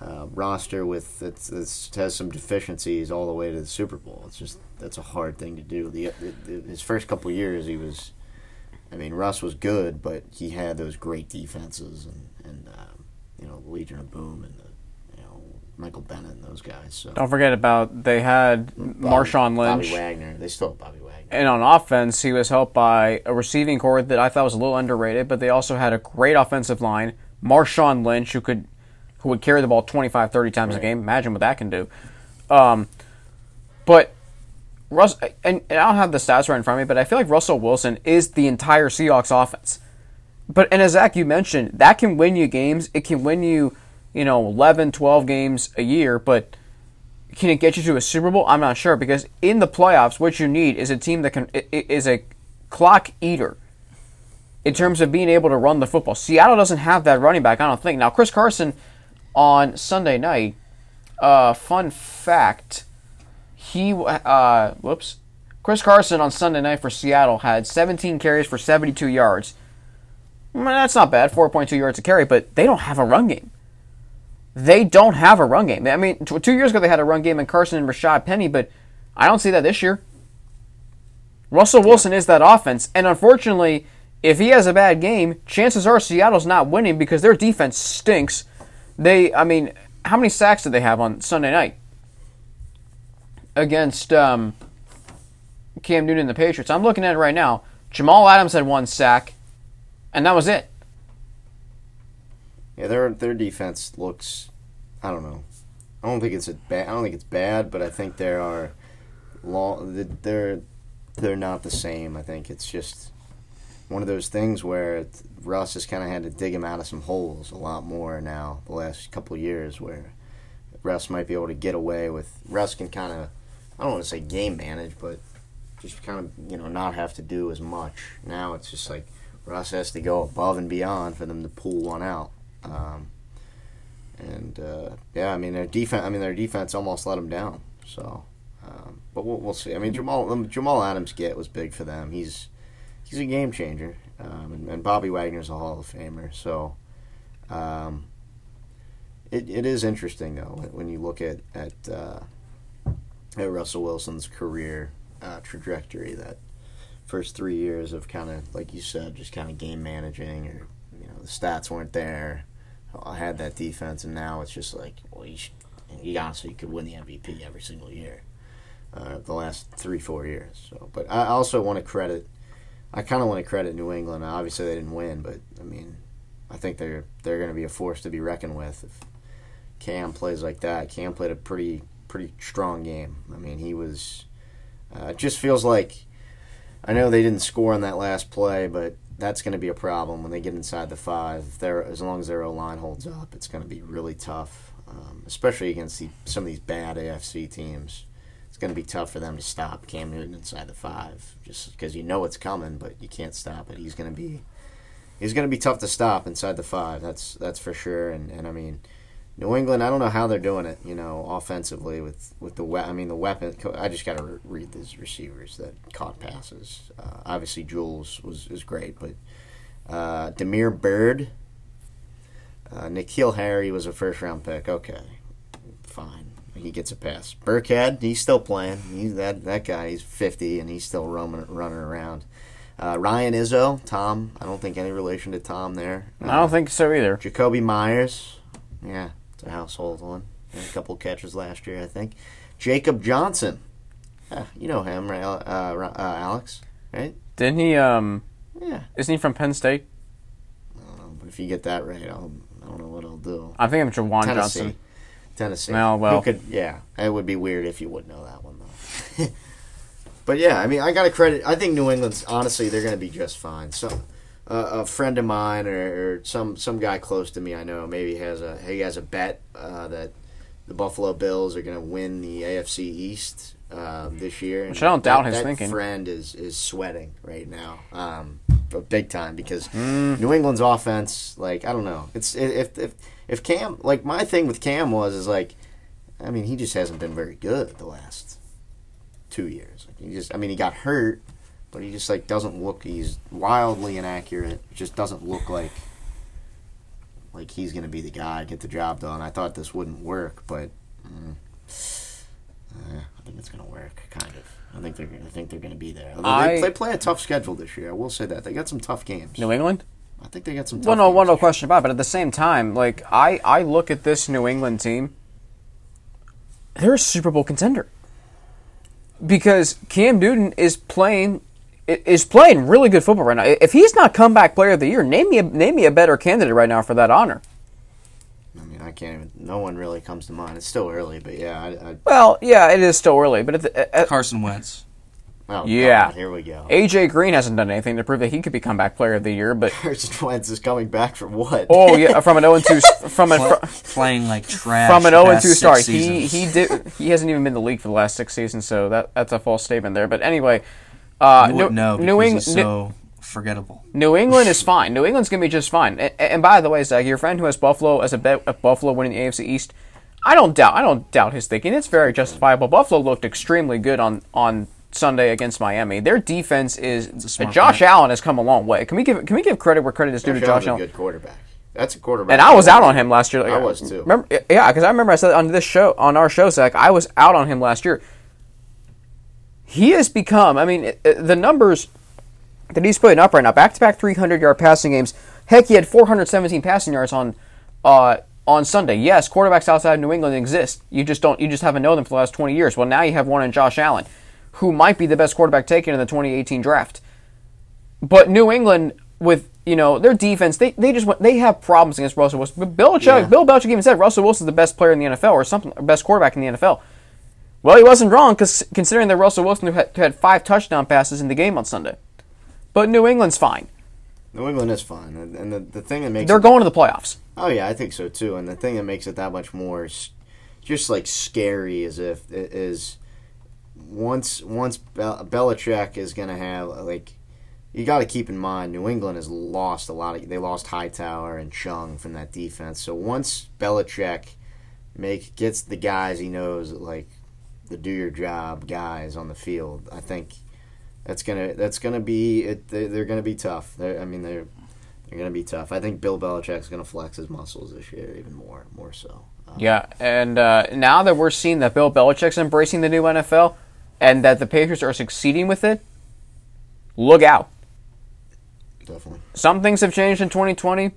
uh, roster with it's, it's has some deficiencies all the way to the Super Bowl. It's just that's a hard thing to do. The, the, his first couple years, he was. I mean, Russ was good, but he had those great defenses and and um, you know Legion of Boom and the, you know Michael Bennett and those guys. So Don't forget about they had Marshawn Lynch. Bobby Wagner. They still have Bobby Wagner. And on offense, he was helped by a receiving corps that I thought was a little underrated, but they also had a great offensive line. Marshawn Lynch, who could who would carry the ball 25, 30 times a game. Imagine what that can do. Um, but Russ, and, and I don't have the stats right in front of me, but I feel like Russell Wilson is the entire Seahawks offense. But and as Zach you mentioned, that can win you games. It can win you, you know, 11, 12 games a year. But can it get you to a Super Bowl? I'm not sure because in the playoffs, what you need is a team that can is a clock eater in terms of being able to run the football. Seattle doesn't have that running back. I don't think. Now Chris Carson on Sunday night. Uh, fun fact: he uh, whoops. Chris Carson on Sunday night for Seattle had 17 carries for 72 yards. Well, that's not bad, 4.2 yards a carry, but they don't have a run game. They don't have a run game. I mean, two years ago they had a run game in Carson and Rashaad Penny, but I don't see that this year. Russell Wilson is that offense, and unfortunately, if he has a bad game, chances are Seattle's not winning because their defense stinks. They, I mean, how many sacks did they have on Sunday night against um, Cam Newton and the Patriots? I'm looking at it right now. Jamal Adams had one sack, and that was it. Yeah, their their defense looks. I don't know. I don't think it's bad. I don't think it's bad, but I think there are long. They're they're not the same. I think it's just one of those things where Russ has kind of had to dig him out of some holes a lot more now the last couple years, where Russ might be able to get away with. Russ can kind of. I don't want to say game manage, but just kind of you know not have to do as much. Now it's just like Russ has to go above and beyond for them to pull one out. Um, and uh, yeah, I mean their defense. I mean their defense almost let them down. So, um, but we'll, we'll see. I mean Jamal Jamal Adams get was big for them. He's he's a game changer, um, and, and Bobby Wagner's a Hall of Famer. So, um, it it is interesting though when- you look at at uh, at Russell Wilson's career uh, trajectory. That first three years of kind of like you said, just kind of game managing, or you know the stats weren't there. I had that defense, and now it's just like, well, you, should, you honestly could win the MVP every single year, uh, the last three, four years. So, but I also want to credit, I kind of want to credit New England. Obviously, they didn't win, but I mean, I think they're they're going to be a force to be reckoned with if Cam plays like that. Cam played a pretty pretty strong game. I mean, he was. Uh, it just feels like. I know they didn't score on that last play, but that's going to be a problem when they get inside the five. If they're as long as their O line holds up, it's going to be really tough, um, especially against the, some of these bad AFC teams. It's going to be tough for them to stop Cam Newton inside the five, just because you know it's coming, but you can't stop it. He's going to be he's going to be tough to stop inside the five. That's that's for sure. And and I mean, New England, I don't know how they're doing it. You know, offensively with with the we- I mean the weapon. I just got to re- read these receivers that caught passes. Uh, obviously, Jules was is great, but uh, Damiere Byrd, uh, N'Keal Harry was a first round pick. Okay, fine, he gets a pass. Burkhead, he's still playing. He's that that guy. He's fifty and he's still roaming running around. Uh, Ryan Izzo, Tom. I don't think any relation to Tom there. Uh, I don't think so either. Jakobi Meyers, yeah, it's a household one. A couple catches last year, I think. Jacob Johnson, Ah, you know him, right, uh, uh, Alex? Right? Didn't he? Um, Yeah. isn't he from Penn State? I don't know, but if you get that right, I'll, I don't know what I'll do. I think I'm Jawan Tennessee. Johnson. Tennessee. Well, well. Could? Yeah, it would be weird if you would know that one though. but yeah, I mean, I got to credit. I think New England's honestly they're going to be just fine. So, uh, a friend of mine or, or some some guy close to me, I know, maybe has a he has a bet uh, that the Buffalo Bills are going to win the AFC East um, this year. Which I don't doubt that, his that thinking. Friend is is sweating right now, um, big time because Mm. New England's offense, like I don't know, it's if if if Cam, like my thing with Cam was is like, I mean, he just hasn't been very good the last two years. Like, he just, I mean, he got hurt, but he just like doesn't look. He's wildly inaccurate. Just doesn't look like like he's gonna be the guy get the job done. I thought this wouldn't work, but mm, uh, I think it's gonna work, kind of. I think they're, I think they're gonna be there. I- they, they play a tough schedule this year. I will say that they got some tough games. New England. I think they got some. Tough Well, no, games well, no question about it. But at the same time, like I, I look at this New England team. They're a Super Bowl contender because Cam Newton is playing i- is playing really good football right now. If he's not comeback player of the year, name me a, name me a better candidate right now for that honor. I mean, I can't even. No one really comes to mind. It's still early, but yeah. I, I, Well, yeah, it is still early, but at the, at, Carson Wentz. Oh, Yeah. God, here we go. AJ Green hasn't done anything to prove that he could be comeback player of the year. But Carson Wentz is coming back from what? oh yeah, from an 0 2 from a Pl- playing like trash. from an the 0 past 2 six start. He he did he hasn't even been in the league for the last six seasons, so that that's a false statement there. But anyway, uh, You wouldn't know because New, England he's so forgettable. New England is fine. New England's gonna be just fine. And, and by the way, Zach, your friend who has Buffalo as a bet of Buffalo winning the AFC East, I don't doubt. I don't doubt his thinking. It's very justifiable. Buffalo looked extremely good on on Sunday against Miami. Their defense is. Josh play. Allen has come a long way. Can we give Can we give credit where credit is due to Josh Josh a Allen? good quarterback. That's a quarterback. And I was out on him last year. Like, I was too. Remember, yeah, because I remember I said on this show, on our show, Zach, I was out on him last year. He has become. I mean, it- it- the numbers that he's putting up right now, back-to-back 300-yard passing games. Heck, he had 417 passing yards on uh, on Sunday. Yes, quarterbacks outside of New England exist. You just don't. You just haven't known them for the last 20 years. Well, now you have one in Josh Allen, who might be the best quarterback taken in the 2018 draft. But New England, with you know their defense, they, they just went, they have problems against Russell Wilson. But Bill Belichick, Yeah. Bill Belichick even said Russell Wilson's the best player in the NFL or something, or best quarterback in the NFL. Well, he wasn't wrong because considering that Russell Wilson had, had five touchdown passes in the game on Sunday. But New England's fine. New England is fine, and, the, the thing that makes They're it, going to the playoffs. Oh yeah, I think so too. And the thing that makes it that much more, just like scary, is if it is once once Bel- Belichick is going to have like you got to keep in mind New England has lost a lot of they lost Hightower and Chung from that defense. So once Belichick make gets the guys he knows like the do your job guys on the field, I think that's gonna that's gonna be it. They, they're gonna be tough. They're, I mean they're they're gonna be tough. I think Bill Belichick's gonna flex his muscles this year even more more so. Yeah, and uh, now that we're seeing that Bill Belichick's embracing the new NFL and that the Patriots are succeeding with it, look out. definitely. Some things have changed in 2020,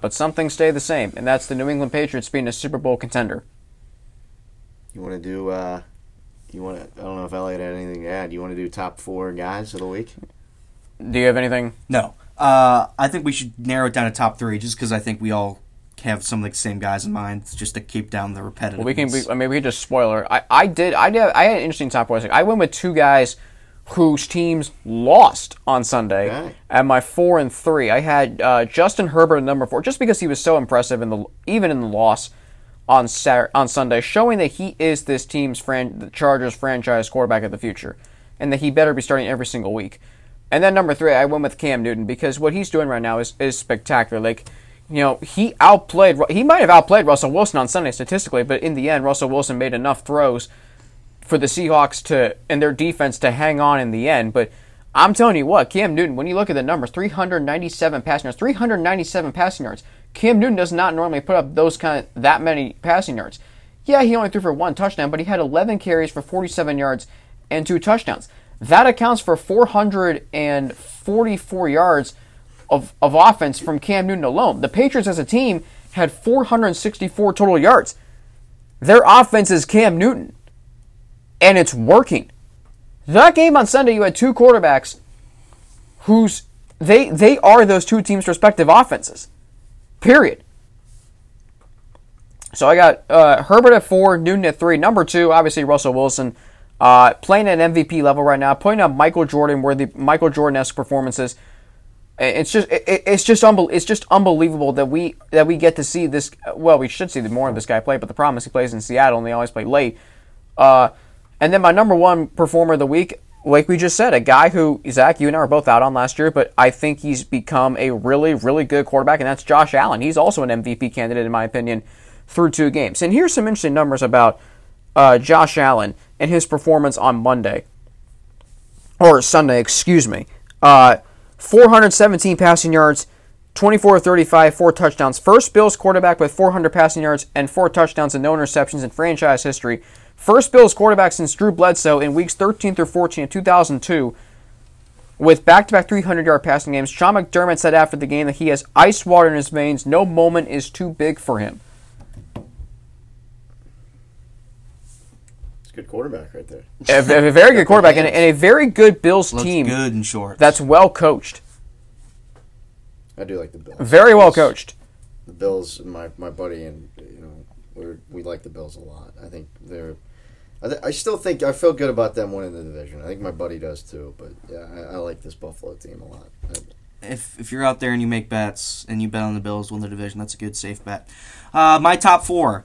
but some things stay the same, and that's the New England Patriots being a Super Bowl contender. You want to do? uh You want to? I don't know if Elliot had anything to add. You want to do top four guys of the week? Do you have anything? No. Uh, I think we should narrow it down to top three, just because I think we all have some of the same guys in mind, just to keep down the repetitive. Well, we can. We, I mean, we could just spoiler. I, I did. I did. I had an interesting top four. I went with two guys whose teams lost on Sunday. Okay. At my four and three, I had uh, Justin Herbert at number four, just because he was so impressive in the even in the loss on Sat- on Sunday, showing that he is this team's fran- the Chargers franchise quarterback of the future, and that he better be starting every single week. And then number three, I went with Cam Newton because what he's doing right now is, is spectacular. Like, you know, he outplayed, he might have outplayed Russell Wilson on Sunday statistically, but in the end, Russell Wilson made enough throws for the Seahawks to and their defense to hang on in the end. But I'm telling you what, Cam Newton, when you look at the numbers, 397 passing yards, 397 passing yards. Cam Newton does not normally put up those kind of that many passing yards. Yeah, he only threw for one touchdown, but he had 11 carries for 47 yards and two touchdowns. That accounts for 444 yards of, of offense from Cam Newton alone. The Patriots as a team had 464 total yards. Their offense is Cam Newton and it's working. That game on Sunday, you had two quarterbacks whose they they are those two teams' respective offenses. Period. So I got uh, Herbert at four, Newton at three. Number two, obviously Russell Wilson, uh, playing at MVP level right now, putting up Michael Jordan where the Michael Jordan-esque performances. It's just it, it's just it's just unbelievable that we that we get to see this. Well, we should see more of this guy play, but the problem is he plays in Seattle and they always play late. Uh, and then my number one performer of the week, like we just said, a guy who Zach, you and I were both out on last year, but I think he's become a really really good quarterback, and that's Josh Allen. He's also an MVP candidate in my opinion through two games. And here's some interesting numbers about uh, Josh Allen and his performance on Monday or Sunday, excuse me. Uh, 417 passing yards, 24 35, four touchdowns. First Bills quarterback with 400 passing yards and four touchdowns and no interceptions in franchise history. First Bills quarterback since Drew Bledsoe in weeks 13 through 14 of 2002 with back-to-back 300-yard passing games. Sean McDermott said after the game that he has ice water in his veins. No moment is too big for him. Good quarterback right there. a, a very good quarterback and a, and a very good Bills Looks team good in shorts. that's well coached. I do like the Bills. Very well coached. The Bills, my my buddy, and you know, we we like the Bills a lot. I think they're. I, th- I still think I feel good about them winning the division. I think my buddy does too. But yeah, I, I like this Buffalo team a lot. I- if if you're out there and you make bets and you bet on the Bills to win the division, that's a good safe bet. Uh, my top four,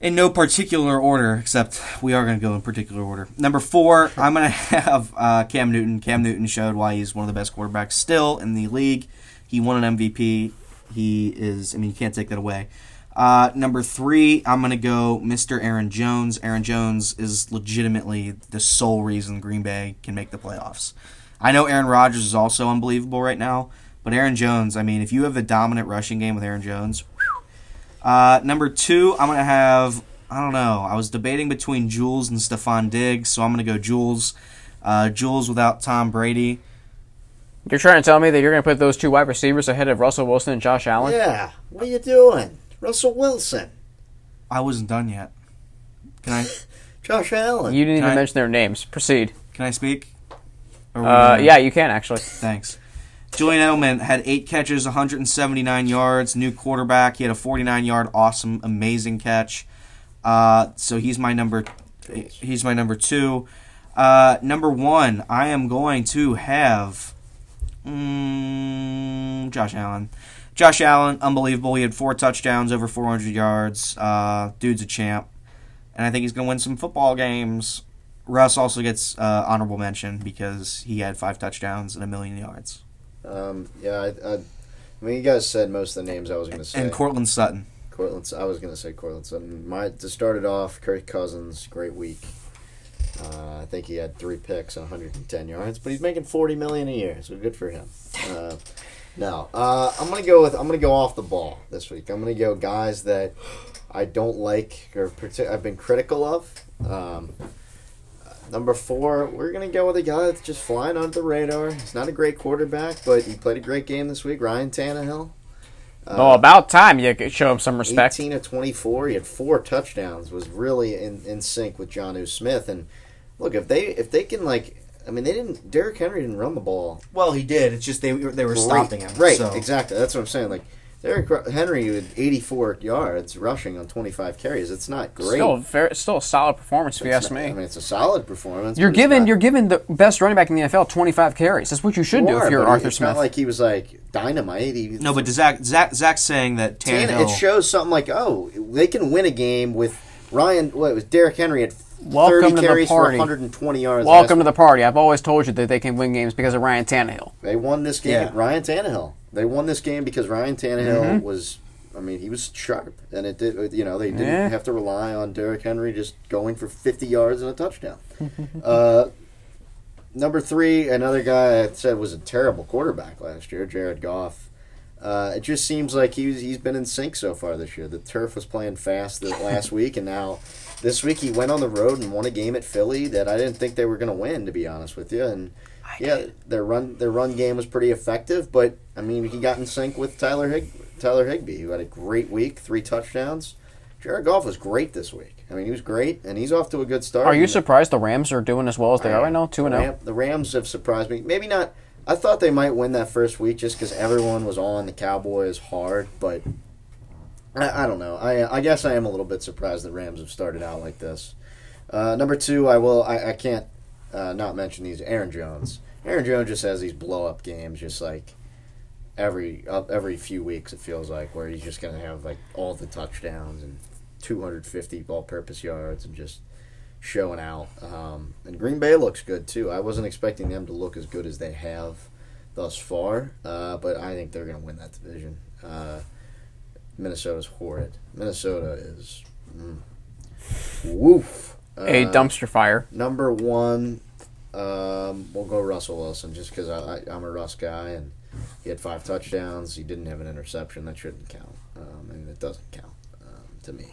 in no particular order, except we are going to go in particular order. Number four, I'm going to have uh, Cam Newton. Cam Newton showed why he's one of the best quarterbacks still in the league. He won an MVP. He is. I mean, you can't take that away. Uh, number three, I'm going to go Mr. Aaron Jones. Aaron Jones is legitimately the sole reason Green Bay can make the playoffs. I know Aaron Rodgers is also unbelievable right now, but Aaron Jones, I mean, if you have a dominant rushing game with Aaron Jones. Whew. Uh, number two, I'm going to have, I don't know, I was debating between Jules and Stephon Diggs, so I'm going to go Jules. Uh, Jules without Tom Brady. You're trying to tell me that you're going to put those two wide receivers ahead of Russell Wilson and Josh Allen? yeah, what are you doing, Russell Wilson, I wasn't done yet. Can I Josh Allen? You didn't Can even I- mention their names. Proceed. can I speak? Or Uh, gonna- yeah, you can actually. Thanks. Julian Edelman had eight catches, 179 yards. New quarterback. He had a 49 yard, awesome, amazing catch. Uh, so he's my number. He's my number two. Uh, number one, I am going to have mm, Josh Allen. Josh Allen, unbelievable. He had four touchdowns, over 400 yards. Uh, dude's a champ, and I think he's going to win some football games. Russ also gets uh, honorable mention because he had five touchdowns and a million yards. Um, yeah, I, I, I mean, you guys said most of the names I was going to say. And Courtland Sutton. Courtland. I was going to say Courtland Sutton. My to start it off, Kirk Cousins, great week. Uh, I think he had three picks and 110 yards, but he's making 40 million a year, so good for him. Uh, no, uh, I'm gonna go with I'm gonna go off the ball this week. I'm gonna go guys that I don't like or partic- I've been critical of. Um, number four, we're gonna go with a guy that's just flying under the radar. He's not a great quarterback, but he played a great game this week. Ryan Tannehill. Uh, oh, about time you could show him some respect. 18 of 24. He had four touchdowns. Was really in, in sync with Jonnu Smith. And look, if they if they can like, I mean, they didn't. Derrick Henry didn't run the ball. Well, he did. It's just they they were great. stopping him. Right. so- Exactly. That's what I'm saying. Like Derrick Henry with 84 yards rushing on 25 carries. It's not great. Still, very, still a solid performance, if you ask not- me. I mean, it's a solid performance. You're given not- you're giving the best running back in the NFL 25 carries. That's what you should do if you're Arthur it's Smith. not like he was like dynamite. He, No, but Zach, Zach Zach's saying that Tanner, Tannehill. it shows something like, oh, they can win a game with Ryan. What it was Derrick Henry at Welcome 30 to the party. 120 yards. Welcome to the party. I've always told you that they can win games because of Ryan Tannehill. They won this game. Yeah. Ryan Tannehill. They won this game because Ryan Tannehill Mm-hmm. was. I mean, he was sharp, and it did. You know, they didn't Yeah. have to rely on Derrick Henry just going for 50 yards and a touchdown. uh, number three, another guy I said was a terrible quarterback last year, Jared Goff. Uh, it just seems like he's he's been in sync so far this year. The turf was playing fast last week, and now this week he went on the road and won a game at Philly that I didn't think they were going to win, to be honest with you. And yeah, their run their run game was pretty effective, but I mean he got in sync with Tyler Hig Tyler Higbee, who had a great week, three touchdowns. Jared Goff was great this week. I mean he was great, and he's off to a good start. Are you And surprised the Rams are doing as well as they are right now? 2 the, and oh? 0. The Rams have surprised me. Maybe not. I thought they might win that first week just because everyone was on the Cowboys hard, but I, I don't know. I I guess I am a little bit surprised the Rams have started out like this. Uh, number two, I will. I, I can't uh, not mention these. Aaron Jones. Aaron Jones just has these blow up games, just like every up every few weeks. It feels like where he's just gonna have like all the touchdowns and 250 all purpose yards and just showing out. Um, and Green Bay looks good too. I wasn't expecting them to look as good as they have thus far, uh, but I think they're to win that division. Minnesota's horrid. Minnesota is mm, woof. Uh, A dumpster fire. Number one, um, we'll go Russell Wilson just because I, I, I'm a Russ guy and he had five touchdowns. He didn't have an interception. That shouldn't count. Um, and it doesn't count um, to me.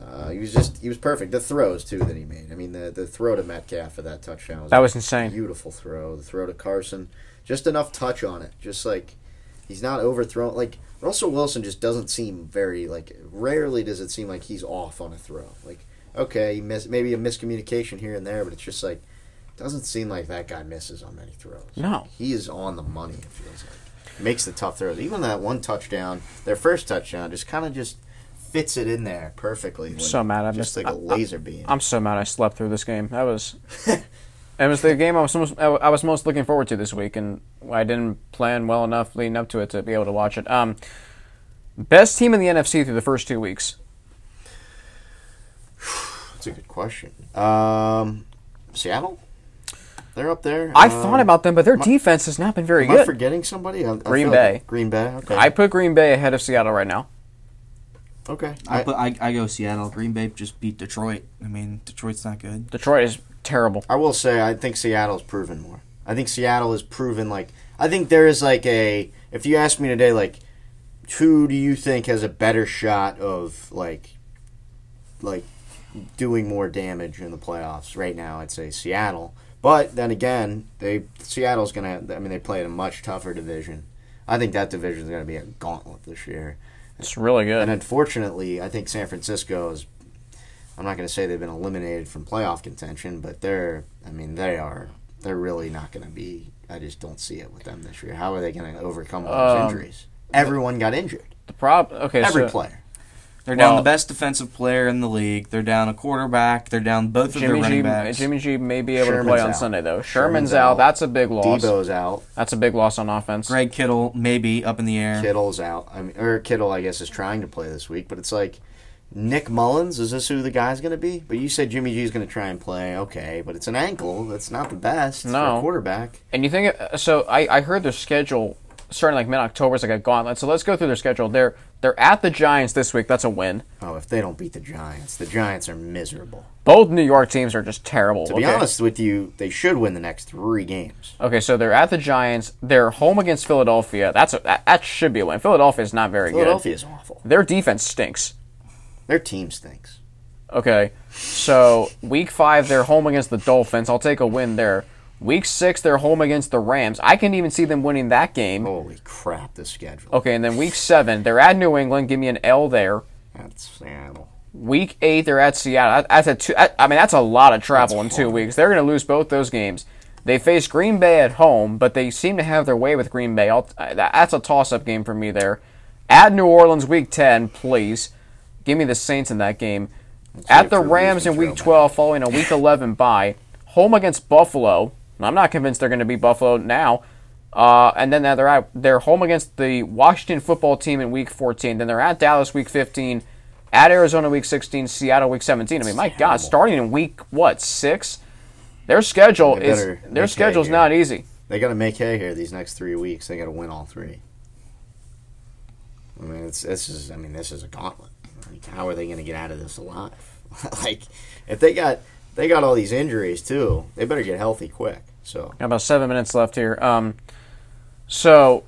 Uh, he was just he was perfect. The throws too that he made. I mean the the throw to Metcalf for that touchdown was That a was insane. Beautiful throw. The throw to Carson, just enough touch on it. Just like he's not overthrown. Like Russell Wilson just doesn't seem very like. Rarely does it seem like he's off on a throw. Like okay, miss, maybe a miscommunication here and there, but it's just like doesn't seem like that guy misses on many throws. No. he is on the money. It feels like makes the tough throws. Even that one touchdown, their first touchdown, just kind of just fits it in there perfectly. when- So mad I just missed- like a I- laser beam. I'm so mad I slept through this game. That was it was the game I was most, I was most looking forward to this week, and I didn't plan well enough leading up to it to be able to watch it. Um, best team in the NFC through the first two weeks. That's a good question. Um, Seattle, they're up there. I Um, thought about them, but their defense has not been very Am I good. forgetting somebody? I, I Green feel Bay. like- Green Bay. Okay. I put Green Bay ahead of Seattle right now. okay. I, I, put, I, I go Seattle. Green Bay just beat Detroit. I mean, Detroit's not good. Detroit is terrible. I will say I think Seattle's proven more. I think Seattle has proven like I think there is like a if you ask me today like who do you think has a better shot of like like doing more damage in the playoffs right now I'd say Seattle. But then again, they Seattle's going to I mean they play in a much tougher division. I think that division is going to be a gauntlet this year. It's really good. And unfortunately, I think San Francisco is. I'm not going to say they've been eliminated from playoff contention, but they're. I mean, they are. They're really not going to be. I just don't see it with them this year. How are they going to overcome all those Um, injuries? Everyone got injured. The prob okay, Every so player. They're down the best defensive player in the league. They're down a quarterback. They're down both of Jimmy their running G, backs. Jimmy G may be able to Sherman's play on out. Sunday though. Sherman's Sherman's, out. out. That's a big loss. Deebo's out. That's a big loss on offense. Greg Kittle maybe up in the air. Kittle's out. I mean, or Kittle, I guess, is trying to play this week, but it's like. Nick Mullens, is this who the guy's going to be? But you said Jimmy G's going to try and play. Okay, but it's an ankle. That's not the best for No. a quarterback. And you think uh, so? I, I heard their schedule starting like mid October is like a gauntlet. So let's go through their schedule. They're they're at the Giants this week. That's a win. Oh, if they don't beat the Giants, the Giants are miserable. Both New York teams are just terrible. To be okay? honest with you, they should win the next three games. Okay, so they're at the Giants. They're home against Philadelphia. That's a, that, that should be a win. Philadelphia is not very good. Philadelphia is awful. Their defense stinks. Their team stinks. Okay, so week five they're home against the Dolphins. I'll take a win there. Week six they're home against the Rams. I can even see them winning that game. Holy crap, the schedule. Okay, and then week seven they're at New England. Give me an L there. That's Seattle. Week eight, they're at Seattle. That- That's a two. I I mean, that's a lot of travel in two hard. weeks. They're going to lose both those games. They face Green Bay at home, but they seem to have their way with Green Bay. I'll, uh, that's a toss-up game for me there. At New Orleans, Week ten, please give me the Saints in that game. At the Rams in Week trail, twelve, following a Week eleven bye. Home against Buffalo. I'm not convinced they're going to be Buffalo now. Uh, and then they're at, they're home against the Washington football team in Week 14. Then they're at Dallas Week 15, at Arizona Week 16, Seattle Week 17. I mean, my God, starting in Week what six? Their schedule is their schedule's not easy. They got to make hay here these next three weeks. They got to win all three. I mean, it's this is. I mean, this is a gauntlet. Like, how are they going to get out of this alive? like, if they got they got all these injuries too, they better get healthy quick. So about seven minutes left here. Um, so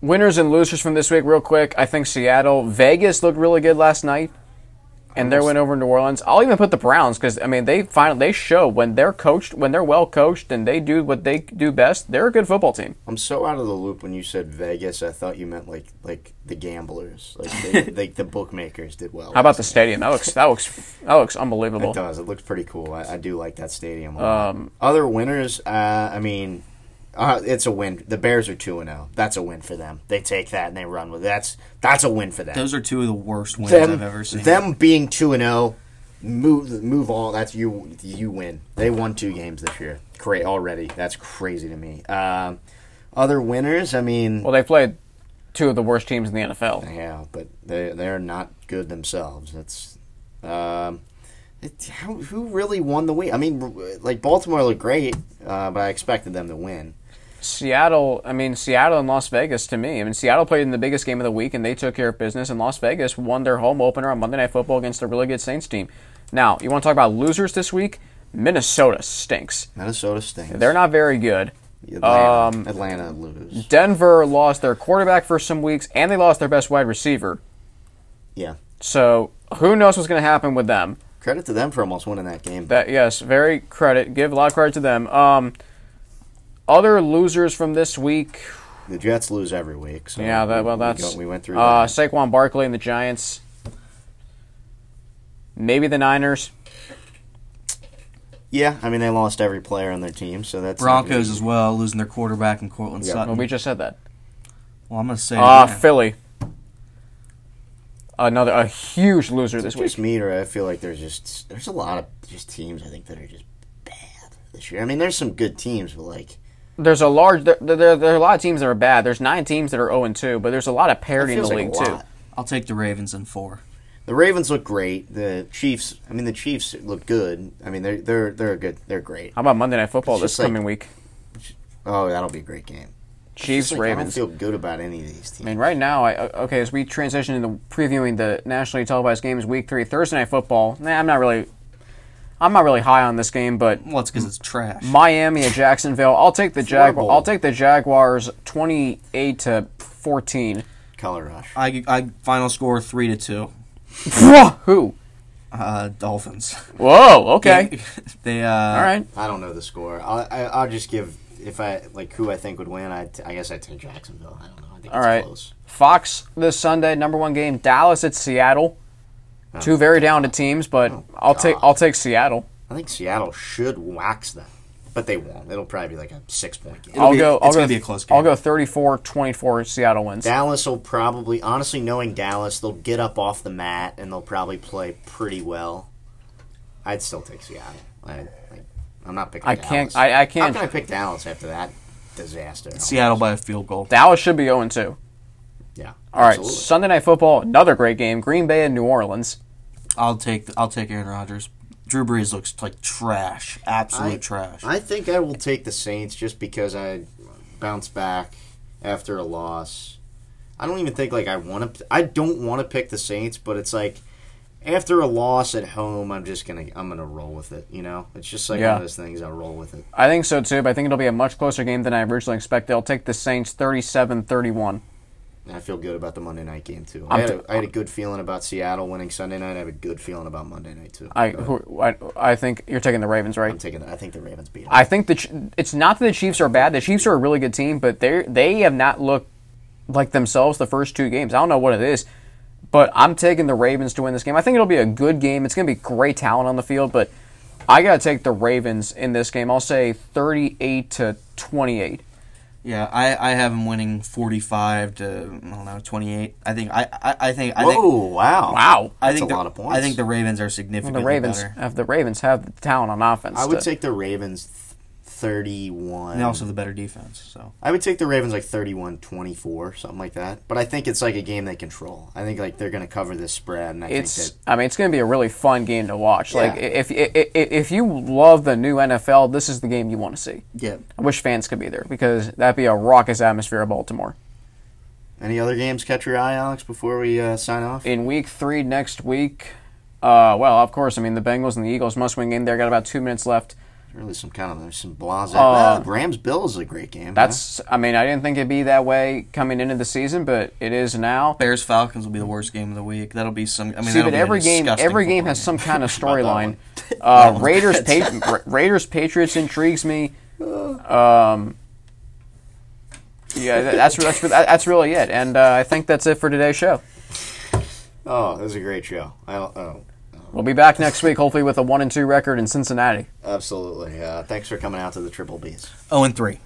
winners and losers from this week, real quick. I think Seattle, Vegas looked really good last night, and their win over to New Orleans. I'll even put the Browns because I mean they finally they show when they're coached, when they're well coached, and they do what they do best. They're a good football team. I'm so out of the loop when you said Vegas. I thought you meant like like the gamblers, like they, like the bookmakers did well. How about the stadium? That looks that looks that looks unbelievable. It does. It looks pretty cool. I, I do like that stadium. A lot. Um, Other winners, uh, I mean, uh, it's a win. The Bears are two and zero. That's a win for them. They take that and they run with it. That's that's a win for them. Those are two of the worst wins them, I've ever seen. them being two and zero, move move on. That's you. You win. They won two games this year. Great already. That's crazy to me. Um, other winners, I mean, Well, they played two of the worst teams in the NFL. yeah, but they they're not good themselves. It's um, it, how, who really won the week? I mean, like Baltimore looked great, uh, but I expected them to win. Seattle, I mean Seattle and Las Vegas to me. I mean Seattle played in the biggest game of the week and they took care of business and Las Vegas won their home opener on Monday Night Football against a really good Saints team. Now, you want to talk about losers this week? Minnesota stinks. Minnesota stinks. They're not very good. Atlanta, um, Atlanta lose. Denver lost their quarterback for some weeks and they lost their best wide receiver. Yeah, So, who knows what's going to happen with them? credit to them for almost winning that game. That yes, very credit. Give a lot of credit to them. Um, other losers from this week. The Jets lose every week. So Yeah, that, well, we that's go- we went through uh, that. Saquon Barkley and the Giants. Maybe the Niners. Yeah, I mean they lost every player on their team, so that's Broncos be- as well, losing their quarterback in Courtland Yeah. Sutton. Well, we just said that. well, I'm gonna say Ah, that. Philly. Another a huge loser this week. Just me, or I feel like there's just there's a lot of just teams I think that are just bad this year. I mean, there's some good teams, but like There's a large there, there, there are a lot of teams that are bad. There's nine teams that are 0 and 2, but there's a lot of parity in the like league too. I'll take the Ravens in four. The Ravens look great. The Chiefs, I mean, the Chiefs look good. I mean, they're they're they're good. They're great. How about Monday Night Football this like- coming week? Oh, that'll be a great game. Chiefs like, Ravens. I don't feel good about any of these teams. I mean, right now, I, uh, okay, as we transition into previewing the nationally televised games, Week Three, Thursday Night Football. Nah, I'm not really, I'm not really high on this game, but Well, it's because it's trash. Miami at Jacksonville. I'll take the Jag. I'll take the Jaguars, 28 to 14. Color rush. I, I final score three to two. Who? Uh, Dolphins. Whoa. Okay. they uh, All right. I don't know the score. I'll I, I'll just give if I like who I think would win. I I guess I take Jacksonville. I don't know. I think All it's right. close. Fox this Sunday, number one game. Dallas at Seattle. Two very talented teams, but oh, I'll take Oh, I'll take Seattle. I think Seattle should wax them, but they won't. It'll probably be like a six point game. I'll be- go. I'll it's go. gonna be a close game. I'll go 34-24 Seattle wins. Dallas will probably, honestly, knowing Dallas, they'll get up off the mat and they'll probably play pretty well. I'd still take Seattle. I, I, I'm not picking. I Dallas. can't- I- I How can't- can I pick Dallas after that disaster? Seattle by a field goal. Dallas should be 0 2. Yeah. All right, absolutely. Sunday Night Football, another great game. Green Bay and New Orleans. I'll take I'll take Aaron Rodgers. Drew Brees looks like trash, absolute I- trash. I think I will take the Saints just because I bounce back after a loss. I don't even think like I want to. I don't want to pick the Saints, but it's like after a loss at home, I'm just gonna I'm gonna roll with it. You know, it's just like Yeah. one of those things. I'll roll with it. I think so too, but I think it'll be a much closer game than I originally expected. I'll take the Saints 37 31. And I feel good about the Monday night game too. I'm had, a, I had a good feeling about Seattle winning Sunday night. I have a good feeling about Monday night too. I, who, I I think you're taking the Ravens, right? I'm taking. I think the Ravens beat. 'em. I think the it's not that the Chiefs are bad. The Chiefs are a really good team, but they they have not looked like themselves the first two games. I don't know what it is, but I'm taking the Ravens to win this game. I think it'll be a good game. It's going to be great talent on the field, but I got to take the Ravens in this game. I'll say 38 to 28. Yeah, I, I have him winning forty five to I don't know twenty eight. I think I, I, I think I Whoa! think wow! Wow. I That's think a the, lot of points. I think the Ravens are significantly The Ravens better. have the Ravens have the talent on offense. I would to- take the Ravens thirty-one. And they also have the better defense. So I would take the Ravens like 31-24, something like that. But I think it's like a game they control. I think like they're going to cover this spread, and I it's think I mean it's going to be a really fun game to watch. Like Yeah. if, if if if you love the new NFL, this is the game you want to see. yeah, I wish fans could be there because that'd be a raucous atmosphere of Baltimore. any other games catch your eye, Alex, before we uh, sign off. In week three next week, uh, well, of course, I mean the Bengals and the Eagles must win game. There got about two minutes left. Really some kind of there's some blase. Uh, well, Rams Bills is a great game. That's I mean I didn't think it'd be that way coming into the season, but it is now. Bears Falcons will be the worst game of the week. That'll be some. I mean, See, that'll but be every game, every game has some kind of How about that storyline. Uh. Raiders, pa- Raiders, Patriots intrigues me. Um, yeah, that's that's that's really it, and uh, I think that's it for today's show. Oh, it was a great show. I don't. Oh, We'll be back next week, hopefully with a one and two record in Cincinnati. absolutely. Uh, thanks for coming out to the Triple Bs. Oh, and three.